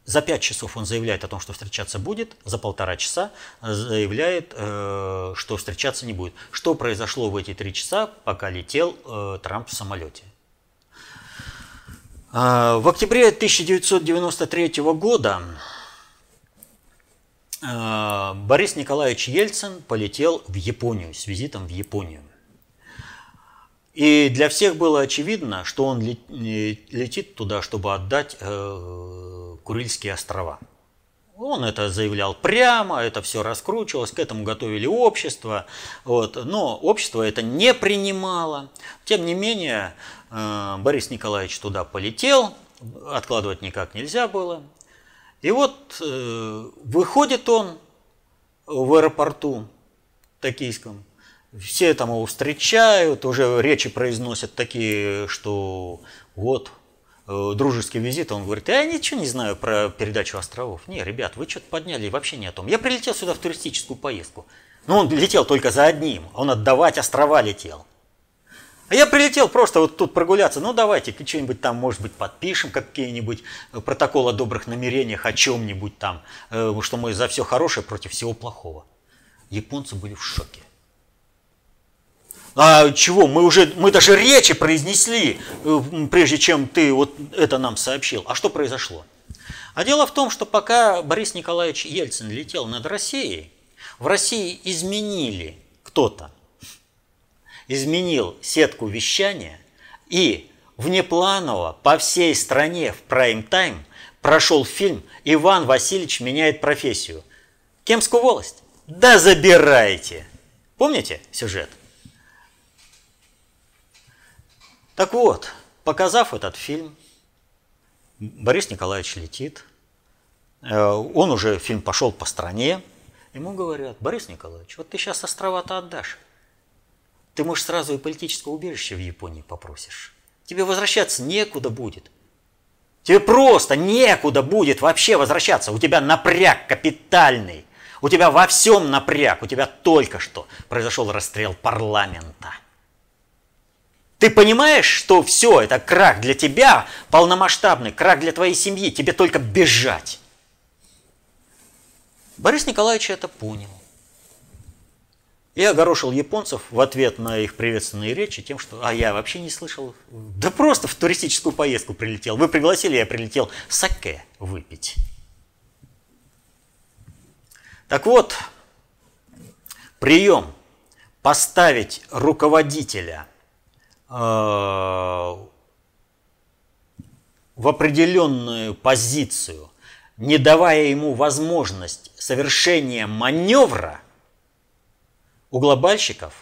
за пять часов он заявляет о том, что встречаться будет, за полтора часа заявляет, э, что встречаться не будет. Что произошло в эти три часа, пока летел э, Трамп в самолете? В октябре 1993 года Борис Николаевич Ельцин полетел в Японию с визитом в Японию. И для всех было очевидно, что он летит туда, чтобы отдать э, Курильские острова. Он это заявлял прямо, это все раскручивалось, к этому готовили общество. Вот. Но общество это не принимало. Тем не менее, э, Борис Николаевич туда полетел, откладывать никак нельзя было. И вот э, выходит он в аэропорту токийском, все там его встречают, уже речи произносят такие, что вот дружеский визит, он говорит, я ничего не знаю про передачу островов. Не, ребят, вы что-то подняли, вообще не о том. Я прилетел сюда в туристическую поездку. Но он летел только за одним, он отдавать острова летел. А я прилетел просто вот тут прогуляться. Ну, давайте что-нибудь там, может быть, подпишем, какие-нибудь э, протокол о добрых намерениях, о чем-нибудь там, э, что мы за все хорошее против всего плохого. Японцы были в шоке. А чего? Мы уже, мы даже речи произнесли, э, прежде чем ты вот это нам сообщил. А что произошло? А дело в том, что пока Борис Николаевич Ельцин летел над Россией, в России изменили кто-то изменил сетку вещания и внепланово по всей стране в прайм-тайм прошел фильм «Иван Васильевич меняет профессию». Кемскую волость? Да забирайте! Помните сюжет? Так вот, показав этот фильм, Борис Николаевич летит, э, он уже, фильм пошел по стране, ему говорят, Борис Николаевич, вот ты сейчас острова-то отдашь, ты, можешь сразу и политическое убежище в Японии попросишь. Тебе возвращаться некуда будет. Тебе просто некуда будет вообще возвращаться. У тебя напряг капитальный. У тебя во всем напряг. У тебя только что произошел расстрел парламента. Ты понимаешь, что все, это крах для тебя, полномасштабный крах для твоей семьи. Тебе только бежать. Борис Николаевич это понял. И огорошил японцев в ответ на их приветственные речи тем, что «а я вообще не слышал, да просто в туристическую поездку прилетел. Вы пригласили, я прилетел саке выпить». Так вот, прием поставить руководителя в определенную позицию, не давая ему возможность совершения маневра – у глобальщиков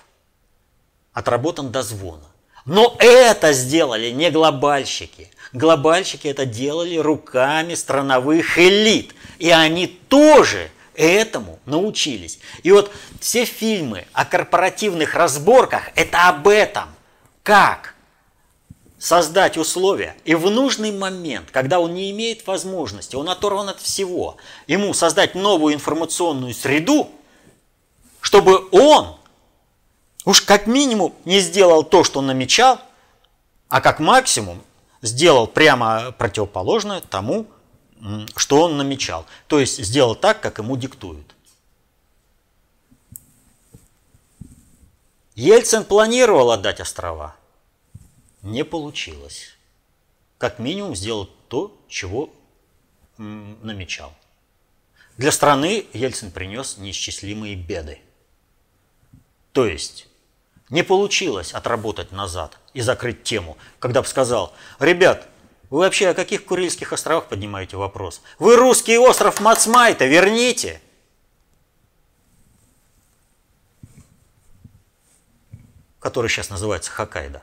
отработан до звона. Но это сделали не глобальщики. Глобальщики это делали руками страновых элит. И они тоже этому научились. И вот все фильмы о корпоративных разборках – это об этом. Как создать условия и в нужный момент, когда он не имеет возможности, он оторван от всего, ему создать новую информационную среду – чтобы он уж как минимум не сделал то, что намечал, а как максимум сделал прямо противоположное тому, что он намечал. То есть сделал так, как ему диктуют. Ельцин планировал отдать острова. Не получилось. Как минимум сделал то, чего намечал. Для страны Ельцин принес неисчислимые беды. То есть не получилось отработать назад и закрыть тему, когда бы сказал, ребят, вы вообще о каких Курильских островах поднимаете вопрос? Вы русский остров Мацмайта верните! Который сейчас называется Хоккайдо.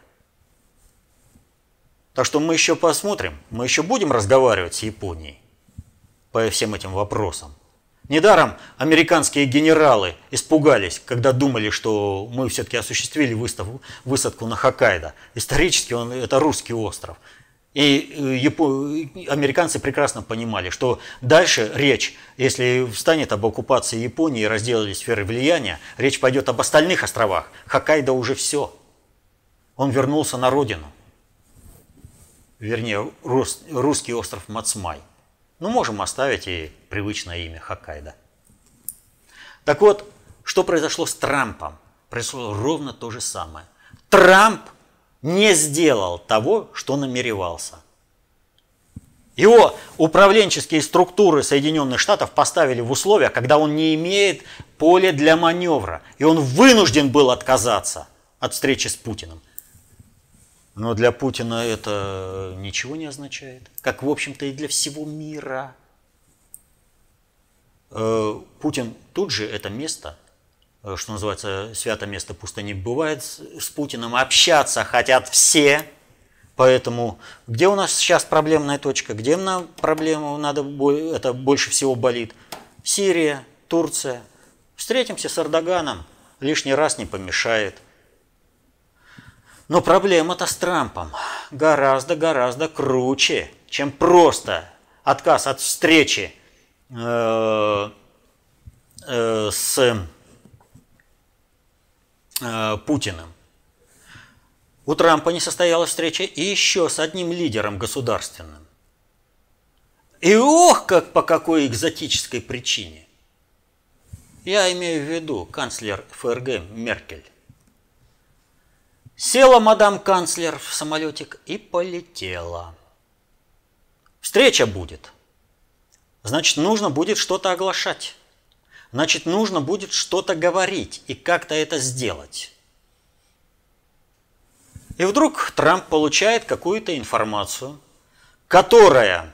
Так что мы еще посмотрим, мы еще будем разговаривать с Японией по всем этим вопросам. Недаром американские генералы испугались, когда думали, что мы все-таки осуществили выставку, высадку на Хоккайдо. Исторически он, это русский остров. И э, Япо... американцы прекрасно понимали, что дальше речь, если встанет об оккупации Японии и разделали сферы влияния, речь пойдет об остальных островах. Хоккайдо уже все. Он вернулся на родину. Вернее, русский остров Мацмай. Ну, можем оставить и привычное имя Хоккайдо. Так вот, что произошло с Трампом? Произошло ровно то же самое. Трамп не сделал того, что намеревался. Его управленческие структуры Соединенных Штатов поставили в условия, когда он не имеет поля для маневра, и он вынужден был отказаться от встречи с Путиным. Но для Путина это ничего не означает, как, в общем-то, и для всего мира. Э, Путин тут же это место, что называется, свято место пусто не бывает, с Путиным общаться хотят все. Поэтому где у нас сейчас проблемная точка, где нам проблема надо, это больше всего болит? Сирия, Турция. Встретимся с Эрдоганом, лишний раз не помешает – но проблема-то с Трампом. гораздо-гораздо круче, чем просто отказ от встречи э, э, с э, Путиным. У Трампа не состоялась встреча и еще с одним лидером государственным. И ох, как по какой экзотической причине. Я имею в виду канцлер ФРГ Меркель. Села мадам канцлер в самолетик и полетела. Встреча будет. Значит, нужно будет что-то оглашать. Значит, нужно будет что-то говорить и как-то это сделать. И вдруг Трамп получает какую-то информацию, которая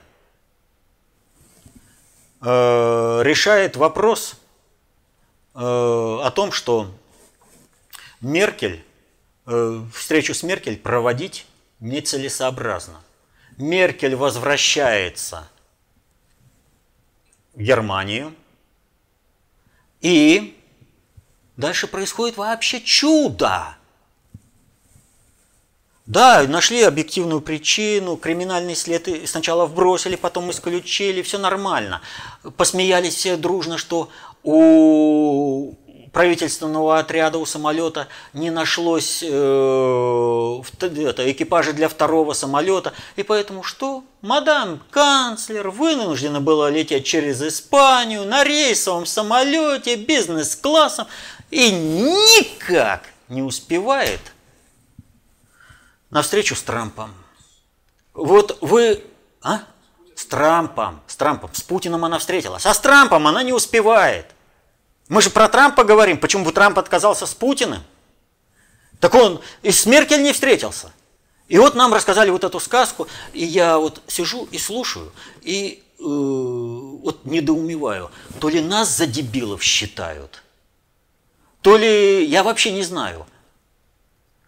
э, решает вопрос э, о том, что Меркель Э, встречу с Меркель проводить нецелесообразно. Меркель возвращается в Германию, и дальше происходит вообще чудо. Да, нашли объективную причину, криминальный след сначала вбросили, потом исключили, все нормально. Посмеялись все дружно, что у правительственного отряда у самолета не нашлось э, это, экипажа для второго самолета. И поэтому что? Мадам канцлер вынуждена была лететь через Испанию на рейсовом самолете бизнес-классом и никак не успевает на встречу с Трампом. Вот вы... А? С Трампом, с Трампом, с Путиным она встретилась, а с Трампом она не успевает. Мы же про Трампа говорим. Почему бы Трамп отказался с Путиным? Так он и с Меркель не встретился. И вот нам рассказали вот эту сказку, и я вот сижу и слушаю, и э, вот недоумеваю, то ли нас за дебилов считают, то ли я вообще не знаю.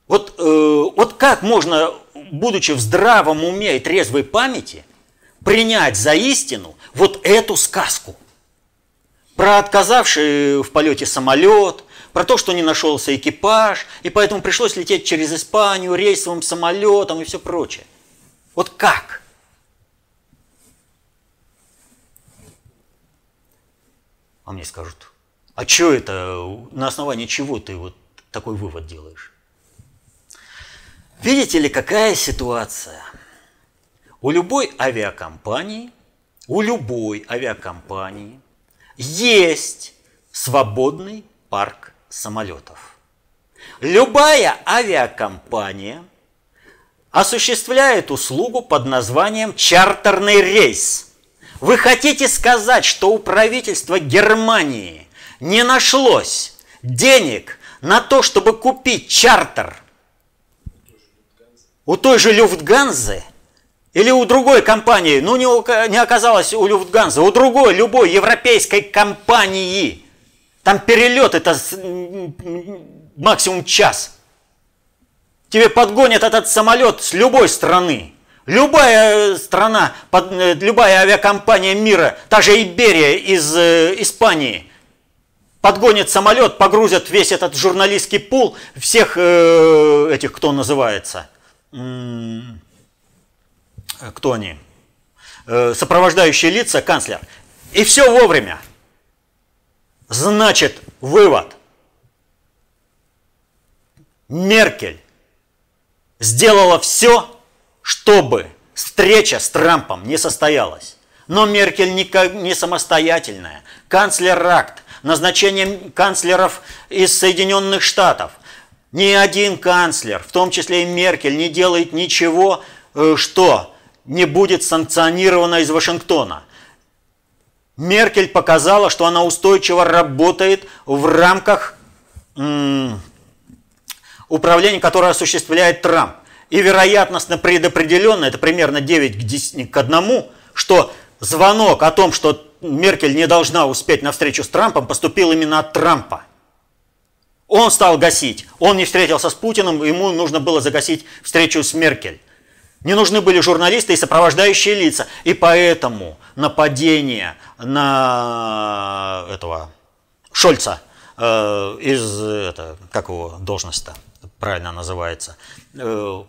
Вот, э, вот как можно, будучи в здравом уме и трезвой памяти, принять за истину вот эту сказку – про отказавший в полете самолет, про то, что не нашелся экипаж, и поэтому пришлось лететь через Испанию рейсовым самолетом и все прочее. Вот как? А мне скажут, а что это, на основании чего ты вот такой вывод делаешь? Видите ли, какая ситуация? У любой авиакомпании, у любой авиакомпании – есть свободный парк самолетов. Любая авиакомпания осуществляет услугу под названием чартерный рейс. Вы хотите сказать, что у правительства Германии не нашлось денег на то, чтобы купить чартер у той же Люфтганзы – или у другой компании, ну не, не оказалось у Люфтганза, у другой, любой европейской компании. Там перелет это максимум час. Тебе подгонят этот самолет с любой страны. Любая страна, под, э, любая авиакомпания мира, та же Иберия из э, Испании, подгонит самолет, погрузят весь этот журналистский пул, всех э, этих, кто называется, Э, кто они? Э, сопровождающие лица, канцлер. И все вовремя. Значит, вывод. Меркель сделала все, чтобы встреча с Трампом не состоялась. Но Меркель не самостоятельная. Канцлер Ракт, назначение канцлеров из Соединенных Штатов. Ни один канцлер, в том числе и Меркель, не делает ничего, э, что не будет санкционирована из Вашингтона. Меркель показала, что она устойчиво работает в рамках управления, которое осуществляет Трамп. И вероятностно предопределенно, это примерно 9 к, 10, к 1, что звонок о том, что Меркель не должна успеть на встречу с Трампом, поступил именно от Трампа. Он стал гасить. Он не встретился с Путиным, ему нужно было загасить встречу с Меркель. Не нужны были журналисты и сопровождающие лица. И поэтому нападение на этого Шольца э, из, это, как его должность-то правильно называется, э,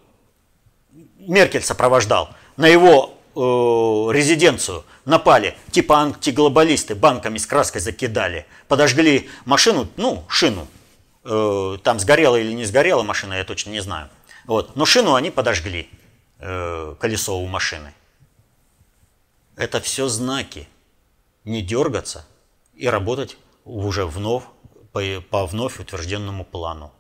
Меркель сопровождал, на его э, резиденцию напали, типа антиглобалисты, банками с краской закидали, подожгли машину, ну, шину, э, там сгорела или не сгорела машина, я точно не знаю. Вот. Но шину они подожгли, э, колесо у машины. Это все знаки. Не дергаться и работать уже вновь, по, по вновь утвержденному плану.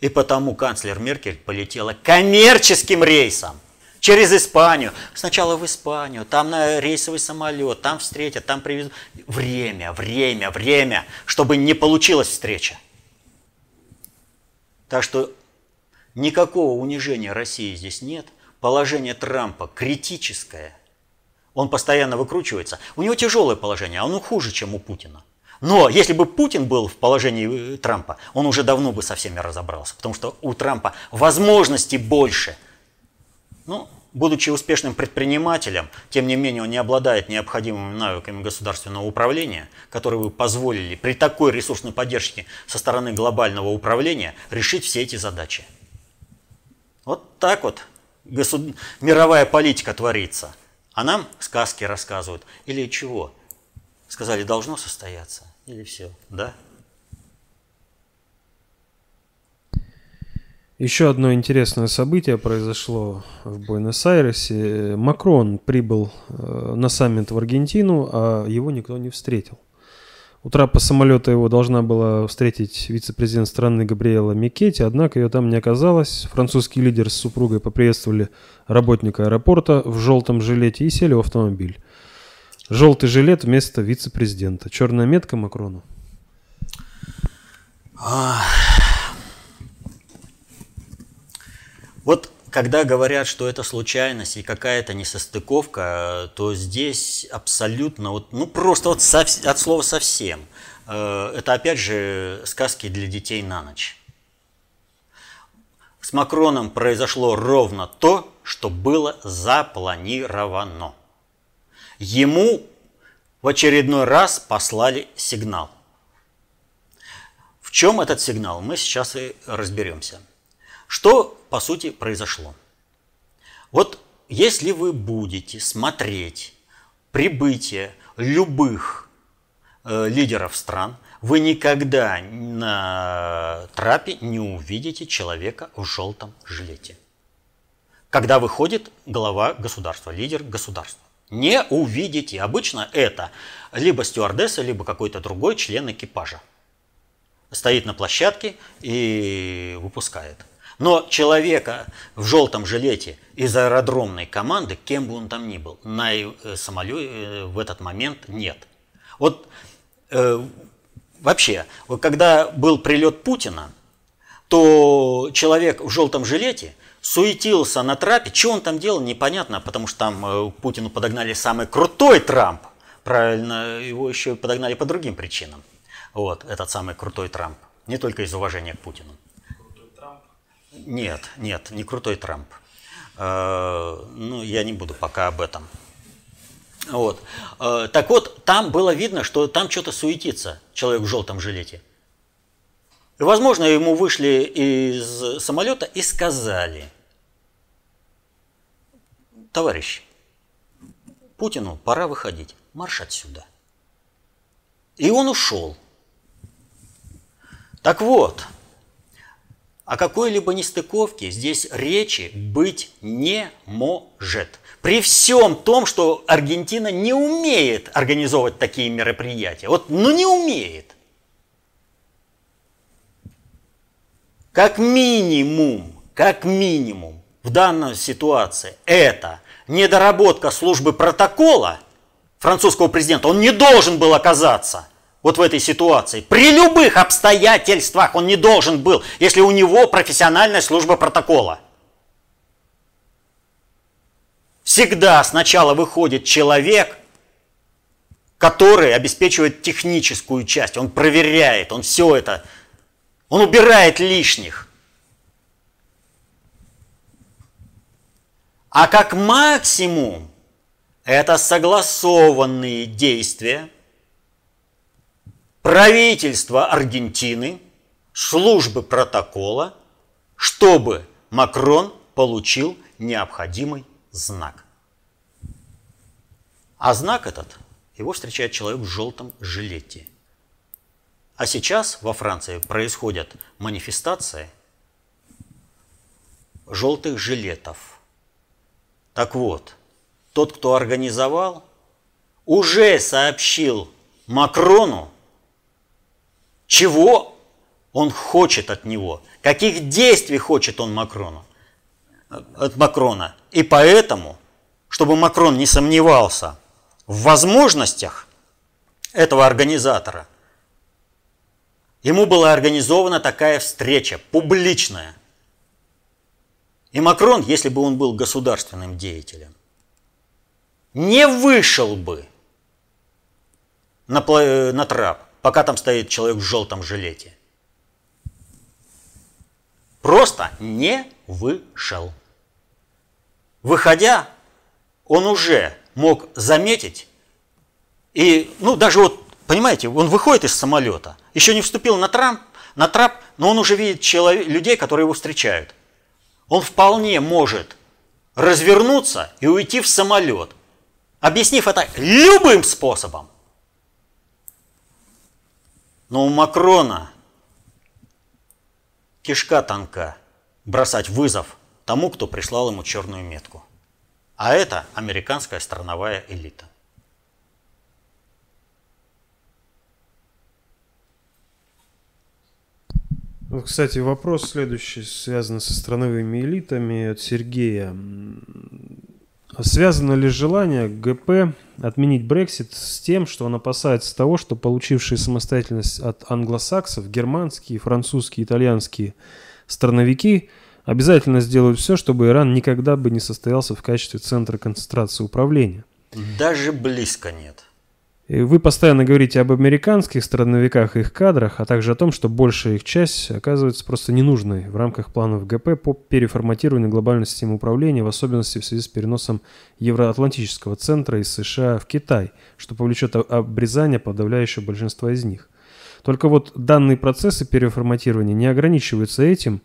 И потому канцлер Меркель полетела коммерческим рейсом через Испанию. Сначала в Испанию, там на рейсовый самолет, там встретят, там привезут. Время, время, время, чтобы не получилась встреча. Так что никакого унижения России здесь нет. Положение Трампа критическое. Он постоянно выкручивается. У него тяжелое положение, а оно хуже, чем у Путина. Но если бы Путин был в положении э, Трампа, он уже давно бы со всеми разобрался, потому что у Трампа возможностей больше. Ну, будучи успешным предпринимателем, тем не менее он не обладает необходимыми навыками государственного управления, которые бы позволили при такой ресурсной поддержке со стороны глобального управления решить все эти задачи. Вот так вот госуд... мировая политика творится. А нам сказки рассказывают. Или чего? Сказали, должно состояться. Или все, да? Еще одно интересное событие произошло в Буэнос-Айресе. Макрон прибыл э, на саммит в Аргентину, а его никто не встретил. У трапа самолета его должна была встретить вице-президент страны Габриэла Микетти, однако ее там не оказалось. Французский лидер с супругой поприветствовали работника аэропорта в желтом жилете и сели в автомобиль. Желтый жилет вместо вице-президента. Черная метка Макрону. Вот когда говорят, что это случайность и какая-то несостыковка, то здесь абсолютно, вот, ну просто вот со, от слова совсем. Э, это опять же сказки для детей на ночь. С Макроном произошло ровно то, что было запланировано ему в очередной раз послали сигнал. В чем этот сигнал, мы сейчас и разберемся. Что, по сути, произошло? Вот если вы будете смотреть прибытие любых э, лидеров стран, вы никогда на трапе не увидите человека в желтом жилете. Когда выходит глава государства, лидер государства не увидите. Обычно это либо стюардесса, либо какой-то другой член экипажа. Стоит на площадке и выпускает. Но человека в желтом жилете из аэродромной команды, кем бы он там ни был, на э, самолете э, в этот момент нет. Вот э, вообще, вот когда был прилет Путина, то человек в желтом жилете – суетился на трапе. Что он там делал, непонятно, потому что там э, Путину подогнали самый крутой Трамп. Правильно, его еще подогнали по другим причинам. Вот, этот самый крутой Трамп. Не только из уважения к Путину. Нет, нет, не крутой Трамп. Э, ну, я не буду пока об этом. Вот. Э, так вот, там было видно, что там что-то суетится, человек в желтом жилете. Возможно, ему вышли из самолета и сказали – товарищи, Путину пора выходить, марш отсюда. И он ушел. Так вот, о какой-либо нестыковке здесь речи быть не может. При всем том, что Аргентина не умеет организовывать такие мероприятия. Вот, ну не умеет. Как минимум, как минимум в данной ситуации это недоработка службы протокола французского президента, он не должен был оказаться вот в этой ситуации. При любых обстоятельствах он не должен был, если у него профессиональная служба протокола. Всегда сначала выходит человек, который обеспечивает техническую часть, он проверяет, он все это, он убирает лишних. А как максимум это согласованные действия правительства Аргентины, службы протокола, чтобы Макрон получил необходимый знак. А знак этот, его встречает человек в желтом жилете. А сейчас во Франции происходят манифестации желтых жилетов. Так вот, тот, кто организовал, уже сообщил Макрону, чего он хочет от него, каких действий хочет он Макрону, от Макрона. И поэтому, чтобы Макрон не сомневался в возможностях этого организатора, ему была организована такая встреча, публичная. И Макрон, если бы он был государственным деятелем, не вышел бы на, на трап, пока там стоит человек в желтом жилете. Просто не вышел. Выходя, он уже мог заметить, и, ну, даже вот, понимаете, он выходит из самолета, еще не вступил на, трап, на трап, но он уже видит человек, людей, которые его встречают. Он вполне может развернуться и уйти в самолет, объяснив это любым способом. Но у Макрона кишка тонка бросать вызов тому, кто прислал ему черную метку. А это американская страновая элита. Вот, кстати, вопрос следующий, связан со страновыми элитами от Сергея. Связано ли желание ГП отменить Брексит с тем, что он опасается того, что получившие самостоятельность от англосаксов, германские, французские, итальянские страновики обязательно сделают все, чтобы Иран никогда бы не состоялся в качестве центра концентрации управления? Даже близко нет. Вы постоянно говорите об американских страновиках и их кадрах, а также о том, что большая их часть оказывается просто ненужной в рамках планов ГП по переформатированию глобальной системы управления, в особенности в связи с переносом Евроатлантического центра из США в Китай, что повлечет обрезание подавляющего большинства из них. Только вот данные процессы переформатирования не ограничиваются этим,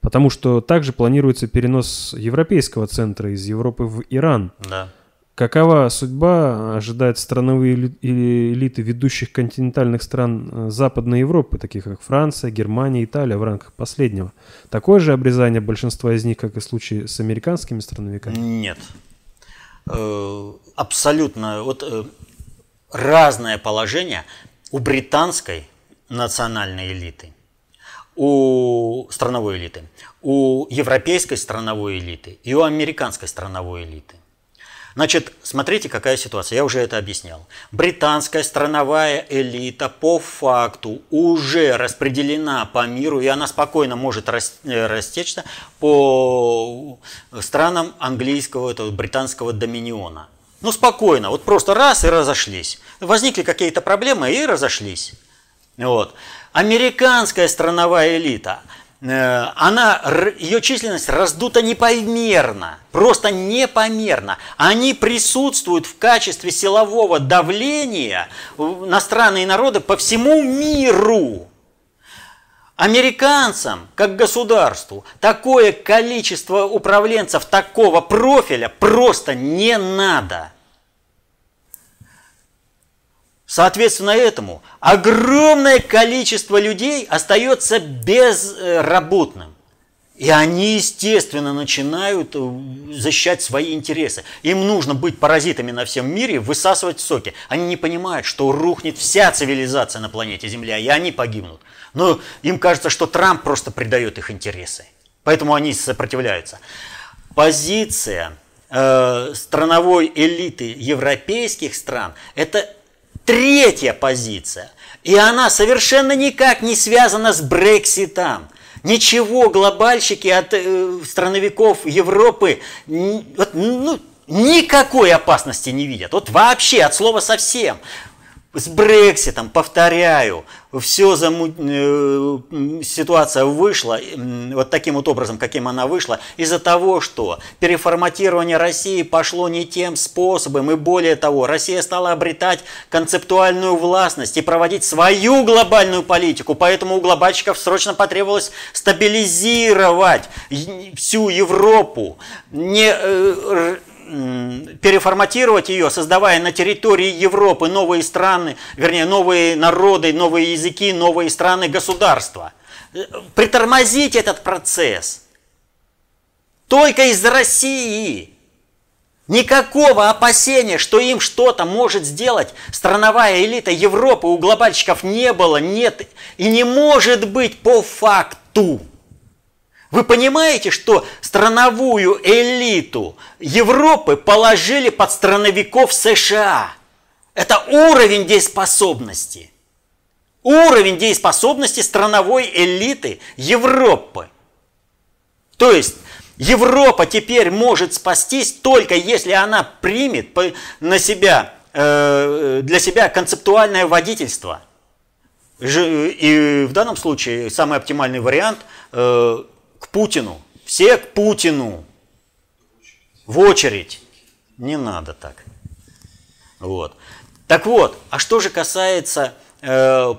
потому что также планируется перенос европейского центра из Европы в Иран. Да. Какова судьба ожидает страновые элиты ведущих континентальных стран э, Западной Европы, таких как Франция, Германия, Италия в рамках последнего? Такое же обрезание большинства из них, как и в случае с американскими страновиками? Нет. Э, абсолютно. Вот э, разное положение у британской национальной элиты, у страновой элиты, у европейской страновой элиты и у американской страновой элиты. Значит, смотрите, какая ситуация. Я уже это объяснял. Британская страновая элита по факту уже распределена по миру, и она спокойно может э, растечься по странам английского, этого британского доминиона. Ну, спокойно, вот просто раз и разошлись. Возникли какие-то проблемы и разошлись. Вот. Американская страновая элита – она, ее численность раздута непомерно, просто непомерно. Они присутствуют в качестве силового давления на страны и народы по всему миру. Американцам, как государству, такое количество управленцев такого профиля просто не надо – Соответственно этому огромное количество людей остается безработным. И они, естественно, начинают э, защищать свои интересы. Им нужно быть паразитами на всем мире, высасывать соки. Они не понимают, что рухнет вся цивилизация на планете Земля, и они погибнут. Но им кажется, что Трамп просто предает их интересы. Поэтому они сопротивляются. Позиция э, страновой элиты европейских стран – это Третья позиция. И она совершенно никак не связана с Брекситом. Ничего глобальщики от э, страновиков Европы вот, ну, никакой опасности не видят. Вот вообще от слова совсем. С Брекситом, повторяю, все заму... Э, ситуация вышла вот таким вот образом, каким она вышла, из-за того, что переформатирование России пошло не тем способом, и более того, Россия стала обретать концептуальную властность и проводить свою глобальную политику, поэтому у глобальщиков срочно потребовалось стабилизировать всю Европу, не э, переформатировать ее, создавая на территории Европы новые страны, вернее, новые народы, новые языки, новые страны, государства. Притормозить этот процесс. Только из России. Никакого опасения, что им что-то может сделать страновая элита Европы у глобальщиков не было, нет и не может быть по факту. Вы понимаете, что страновую элиту Европы положили под страновиков США? Это уровень дееспособности. Уровень дееспособности страновой элиты Европы. То есть Европа теперь может спастись только если она примет на себя, э, для себя концептуальное водительство. И в данном случае самый оптимальный вариант э, к Путину. Все к Путину. В очередь. Не надо так. Вот. Так вот, а что же касается э,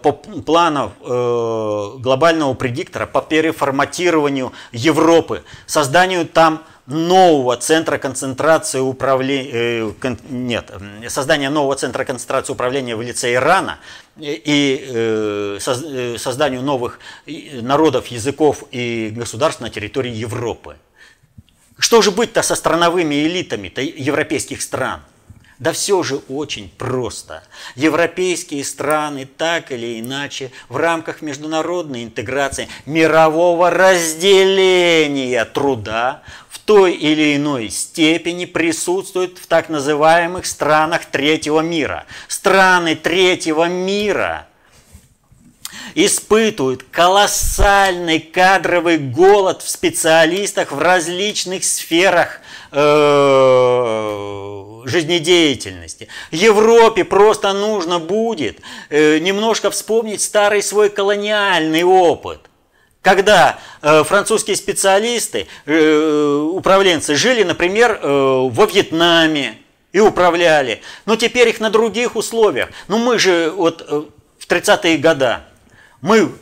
планов э, глобального предиктора по переформатированию Европы, созданию там нового центра концентрации управления, э, кон, нет, создания нового центра концентрации управления в лице Ирана и э, э, созданию новых народов, языков и государств на территории Европы. Что же быть-то со страновыми элитами-то европейских стран? Да все же очень просто. Европейские страны так или иначе в рамках международной интеграции, мирового разделения труда той или иной степени присутствует в так называемых странах третьего мира. Страны третьего мира испытывают колоссальный кадровый голод в специалистах в различных сферах э, жизнедеятельности. Европе просто нужно будет э, немножко вспомнить старый свой колониальный опыт – когда э, французские специалисты, э, управленцы жили, например, во Вьетнаме и управляли, но теперь их на других условиях. Ну мы же вот в 30-е годы, мы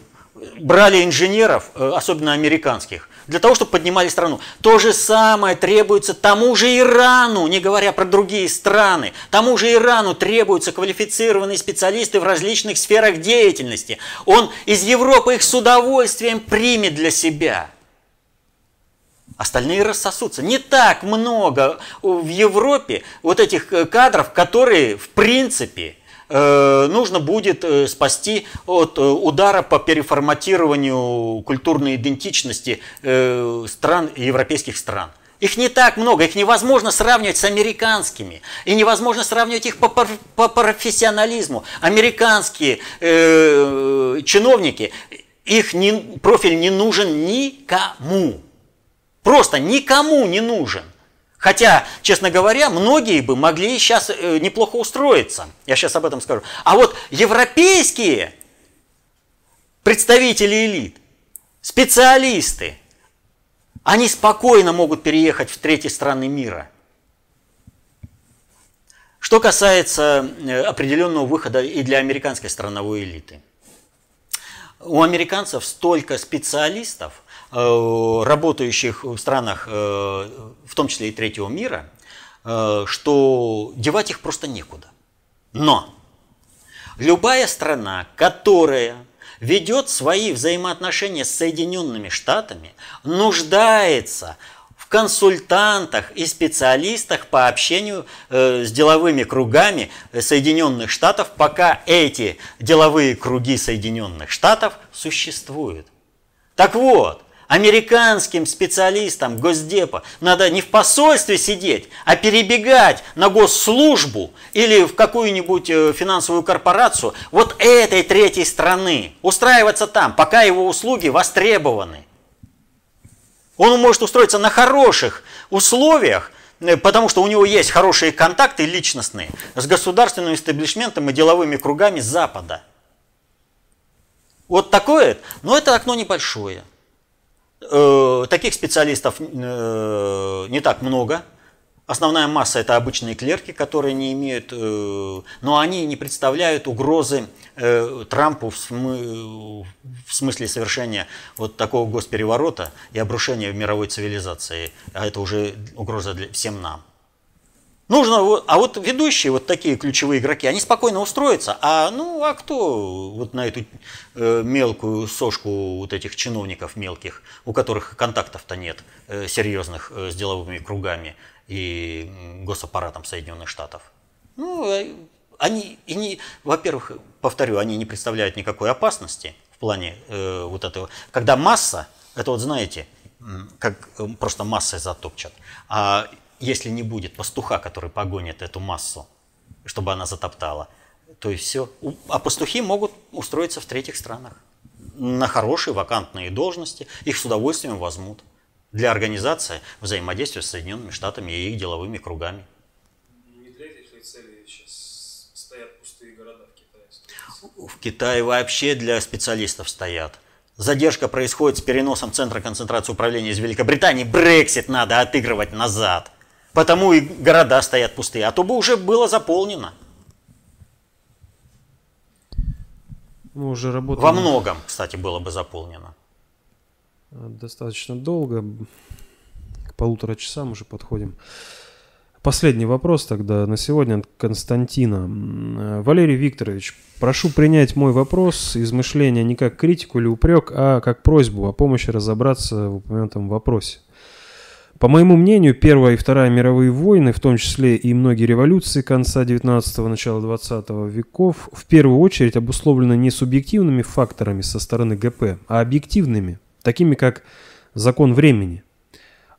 брали инженеров, особенно американских, для того, чтобы поднимали страну. То же самое требуется тому же Ирану, не говоря про другие страны. Тому же Ирану требуются квалифицированные специалисты в различных сферах деятельности. Он из Европы их с удовольствием примет для себя. Остальные рассосутся. Не так много в Европе вот этих э, кадров, которые в принципе нужно будет э, спасти от э, удара по переформатированию культурной идентичности стран, европейских стран. Их не так много, их невозможно сравнивать с американскими. И невозможно сравнивать их по, по профессионализму. Американские э, чиновники, их не, профиль не нужен никому. Просто никому не нужен. Хотя, честно говоря, многие бы могли сейчас э, неплохо устроиться. Я сейчас об этом скажу. А вот европейские представители элит, специалисты, они спокойно могут переехать в третьи страны мира. Что касается э, определенного выхода и для американской страновой элиты. У американцев столько специалистов, работающих в странах, э, в том числе и третьего мира, э, что девать их просто некуда. Но любая страна, которая ведет свои взаимоотношения с Соединенными Штатами, нуждается в консультантах и специалистах по общению с деловыми кругами Соединенных Штатов, пока эти деловые круги Соединенных Штатов существуют. Так вот, Американским специалистам Госдепа надо не в посольстве сидеть, а перебегать на госслужбу или в какую-нибудь э, финансовую корпорацию вот этой третьей страны, устраиваться там, пока его услуги востребованы. Он может устроиться на хороших условиях, э, потому что у него есть хорошие контакты личностные с государственным истеблишментом и деловыми кругами Запада. Вот такое, но это окно небольшое. Э, таких специалистов э, не так много. Основная масса это обычные клерки, которые не имеют, э, но они не представляют угрозы Трампу в смысле совершения вот такого госпереворота и обрушения мировой цивилизации. А это уже угроза для всем нам. Нужно, а вот ведущие, вот такие ключевые игроки, они спокойно устроятся, а ну а кто вот на эту э, мелкую сошку вот этих чиновников мелких, у которых контактов-то нет э, серьезных э, с деловыми кругами и госаппаратом Соединенных Штатов? Ну, они, и не, во-первых, повторю, они не представляют никакой опасности в плане э, вот этого. Когда масса, это вот знаете, как просто массой затопчат, а если не будет пастуха, который погонит эту массу, чтобы она затоптала, то и все. А пастухи могут устроиться в третьих странах на хорошие вакантные должности, их с удовольствием возьмут для организации взаимодействия с Соединенными Штатами и их деловыми кругами. Не для этой цели сейчас стоят пустые города в Китае? В Китае вообще для специалистов стоят. Задержка происходит с переносом центра концентрации управления из Великобритании. Брексит надо отыгрывать назад. Потому и города стоят пустые, а то бы уже было заполнено. Мы уже работаем... Во многом, кстати, было бы заполнено. Достаточно долго. К полутора часам уже подходим. Последний вопрос тогда на сегодня от Константина. Валерий Викторович, прошу принять мой вопрос, измышления не как критику или упрек, а как просьбу о помощи разобраться в упомянутом вопросе. По моему мнению, Первая и Вторая мировые войны, в том числе и многие революции конца 19-го, начала 20 веков, в первую очередь обусловлены не субъективными факторами со стороны ГП, а объективными, такими как закон времени.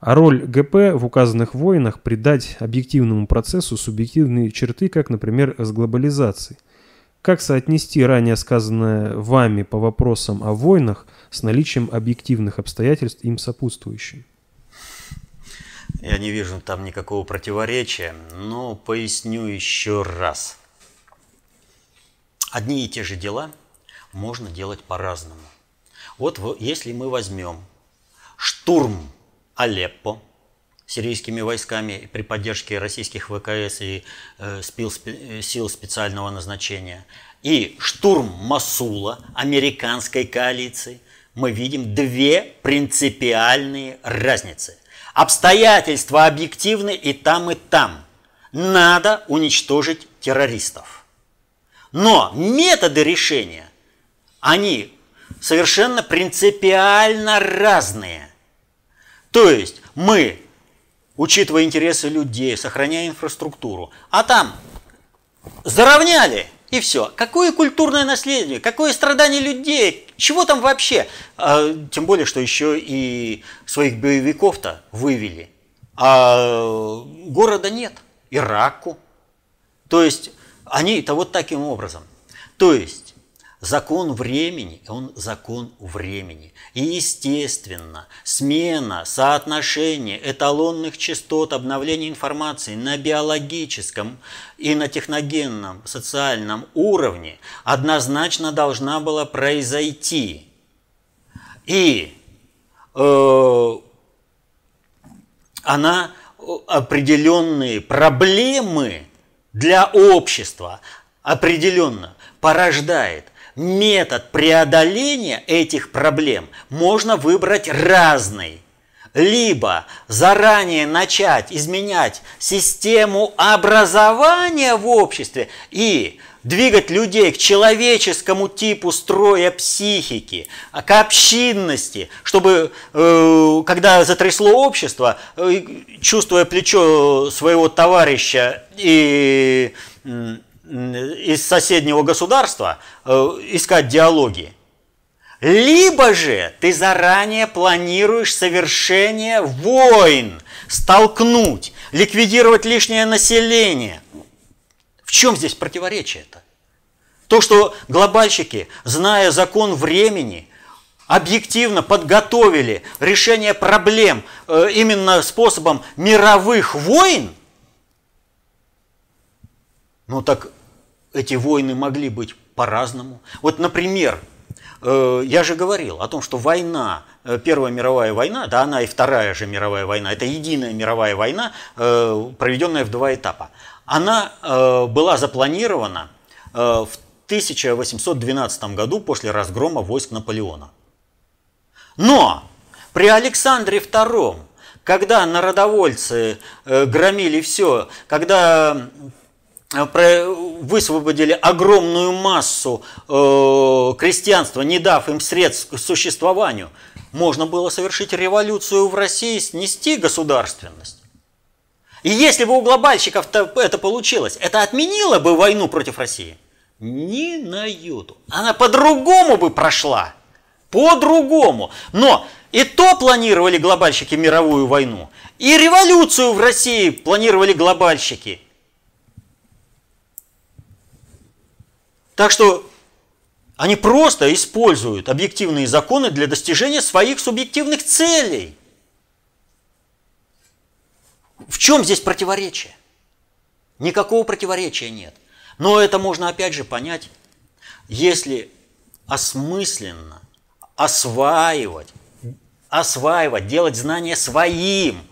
А роль ГП в указанных войнах придать объективному процессу субъективные черты, как, например, с глобализацией. Как соотнести ранее сказанное вами по вопросам о войнах с наличием объективных обстоятельств им сопутствующим? Я не вижу там никакого противоречия, но поясню еще раз. Одни и те же дела можно делать по-разному. Вот если мы возьмем штурм Алеппо сирийскими войсками при поддержке российских ВКС и э, сил специального назначения, и штурм Масула американской коалиции, мы видим две принципиальные разницы – Обстоятельства объективны и там, и там. Надо уничтожить террористов. Но методы решения, они совершенно принципиально разные. То есть мы, учитывая интересы людей, сохраняя инфраструктуру, а там заровняли – и все. Какое культурное наследие, какое страдание людей, чего там вообще? А, тем более, что еще и своих боевиков-то вывели. А города нет. Ираку. То есть они-то вот таким образом. То есть Закон времени, он закон времени. И, естественно, смена соотношения эталонных частот обновления информации на биологическом и на техногенном социальном уровне однозначно должна была произойти. И э, она определенные проблемы для общества определенно порождает метод преодоления этих проблем можно выбрать разный. Либо заранее начать изменять систему образования в обществе и двигать людей к человеческому типу строя психики, к общинности, чтобы, э, когда затрясло общество, э, чувствуя плечо своего товарища и из соседнего государства э, искать диалоги. Либо же ты заранее планируешь совершение войн, столкнуть, ликвидировать лишнее население. В чем здесь противоречие-то? То, что глобальщики, зная закон времени, объективно подготовили решение проблем э, именно способом мировых войн, ну так эти войны могли быть по-разному. Вот, например, э, я же говорил о том, что война, э, Первая мировая война, да она и Вторая же мировая война, это единая мировая война, проведенная в два этапа. Она была запланирована в 1812 году после разгрома войск Наполеона. Но при Александре II, когда народовольцы э, громили все, когда э, высвободили огромную массу э, крестьянства, не дав им средств к существованию, можно было совершить революцию в России, снести государственность. И если бы у глобальщиков это получилось, это отменило бы войну против России? Ни на йоту. Она по-другому бы прошла по-другому. Но и то планировали глобальщики мировую войну, и революцию в России планировали глобальщики. Так что они просто используют объективные законы для достижения своих субъективных целей. В чем здесь противоречие? Никакого противоречия нет. Но это можно опять же понять, если осмысленно осваивать, осваивать, делать знания своим.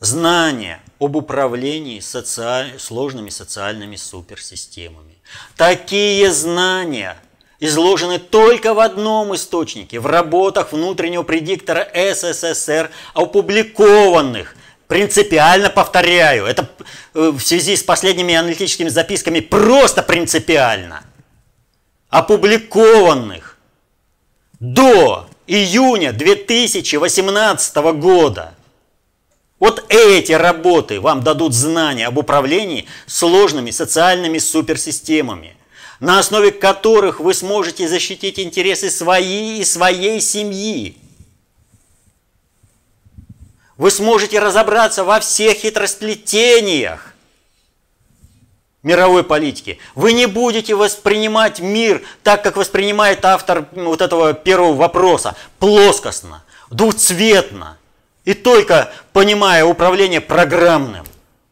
Знания об управлении социаль... сложными социальными суперсистемами. Такие знания изложены только в одном источнике, в работах внутреннего предиктора СССР, опубликованных Принципиально повторяю, это э, в связи с последними аналитическими записками просто принципиально. Опубликованных до июня 2018 года. Вот эти работы вам дадут знания об управлении сложными социальными суперсистемами, на основе которых вы сможете защитить интересы своей и своей семьи. Вы сможете разобраться во всех хитросплетениях мировой политики. Вы не будете воспринимать мир так, как воспринимает автор вот этого первого вопроса, плоскостно, двухцветно, и только понимая управление программным.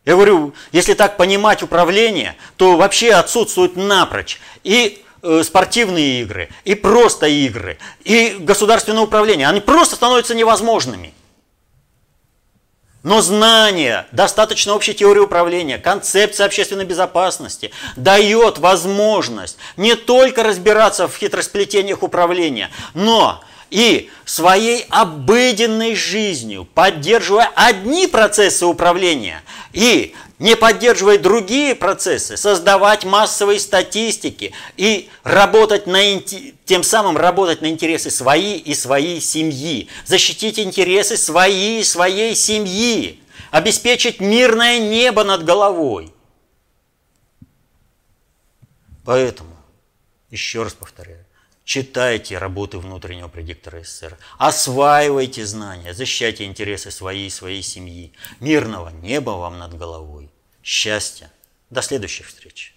Я говорю, если так понимать управление, то вообще отсутствует напрочь и э, спортивные игры, и просто игры, и государственное управление. Они просто становятся невозможными. Но знание, достаточно общей теории управления, концепция общественной безопасности дает возможность не только разбираться в хитросплетениях управления, но и своей обыденной жизнью, поддерживая одни процессы управления и не поддерживая другие процессы, создавать массовые статистики и работать на, тем самым работать на интересы свои и своей семьи, защитить интересы свои и своей семьи, обеспечить мирное небо над головой. Поэтому, еще раз повторяю, читайте работы внутреннего предиктора СССР, осваивайте знания, защищайте интересы своей и своей семьи, мирного неба вам над головой счастья. До следующих встреч.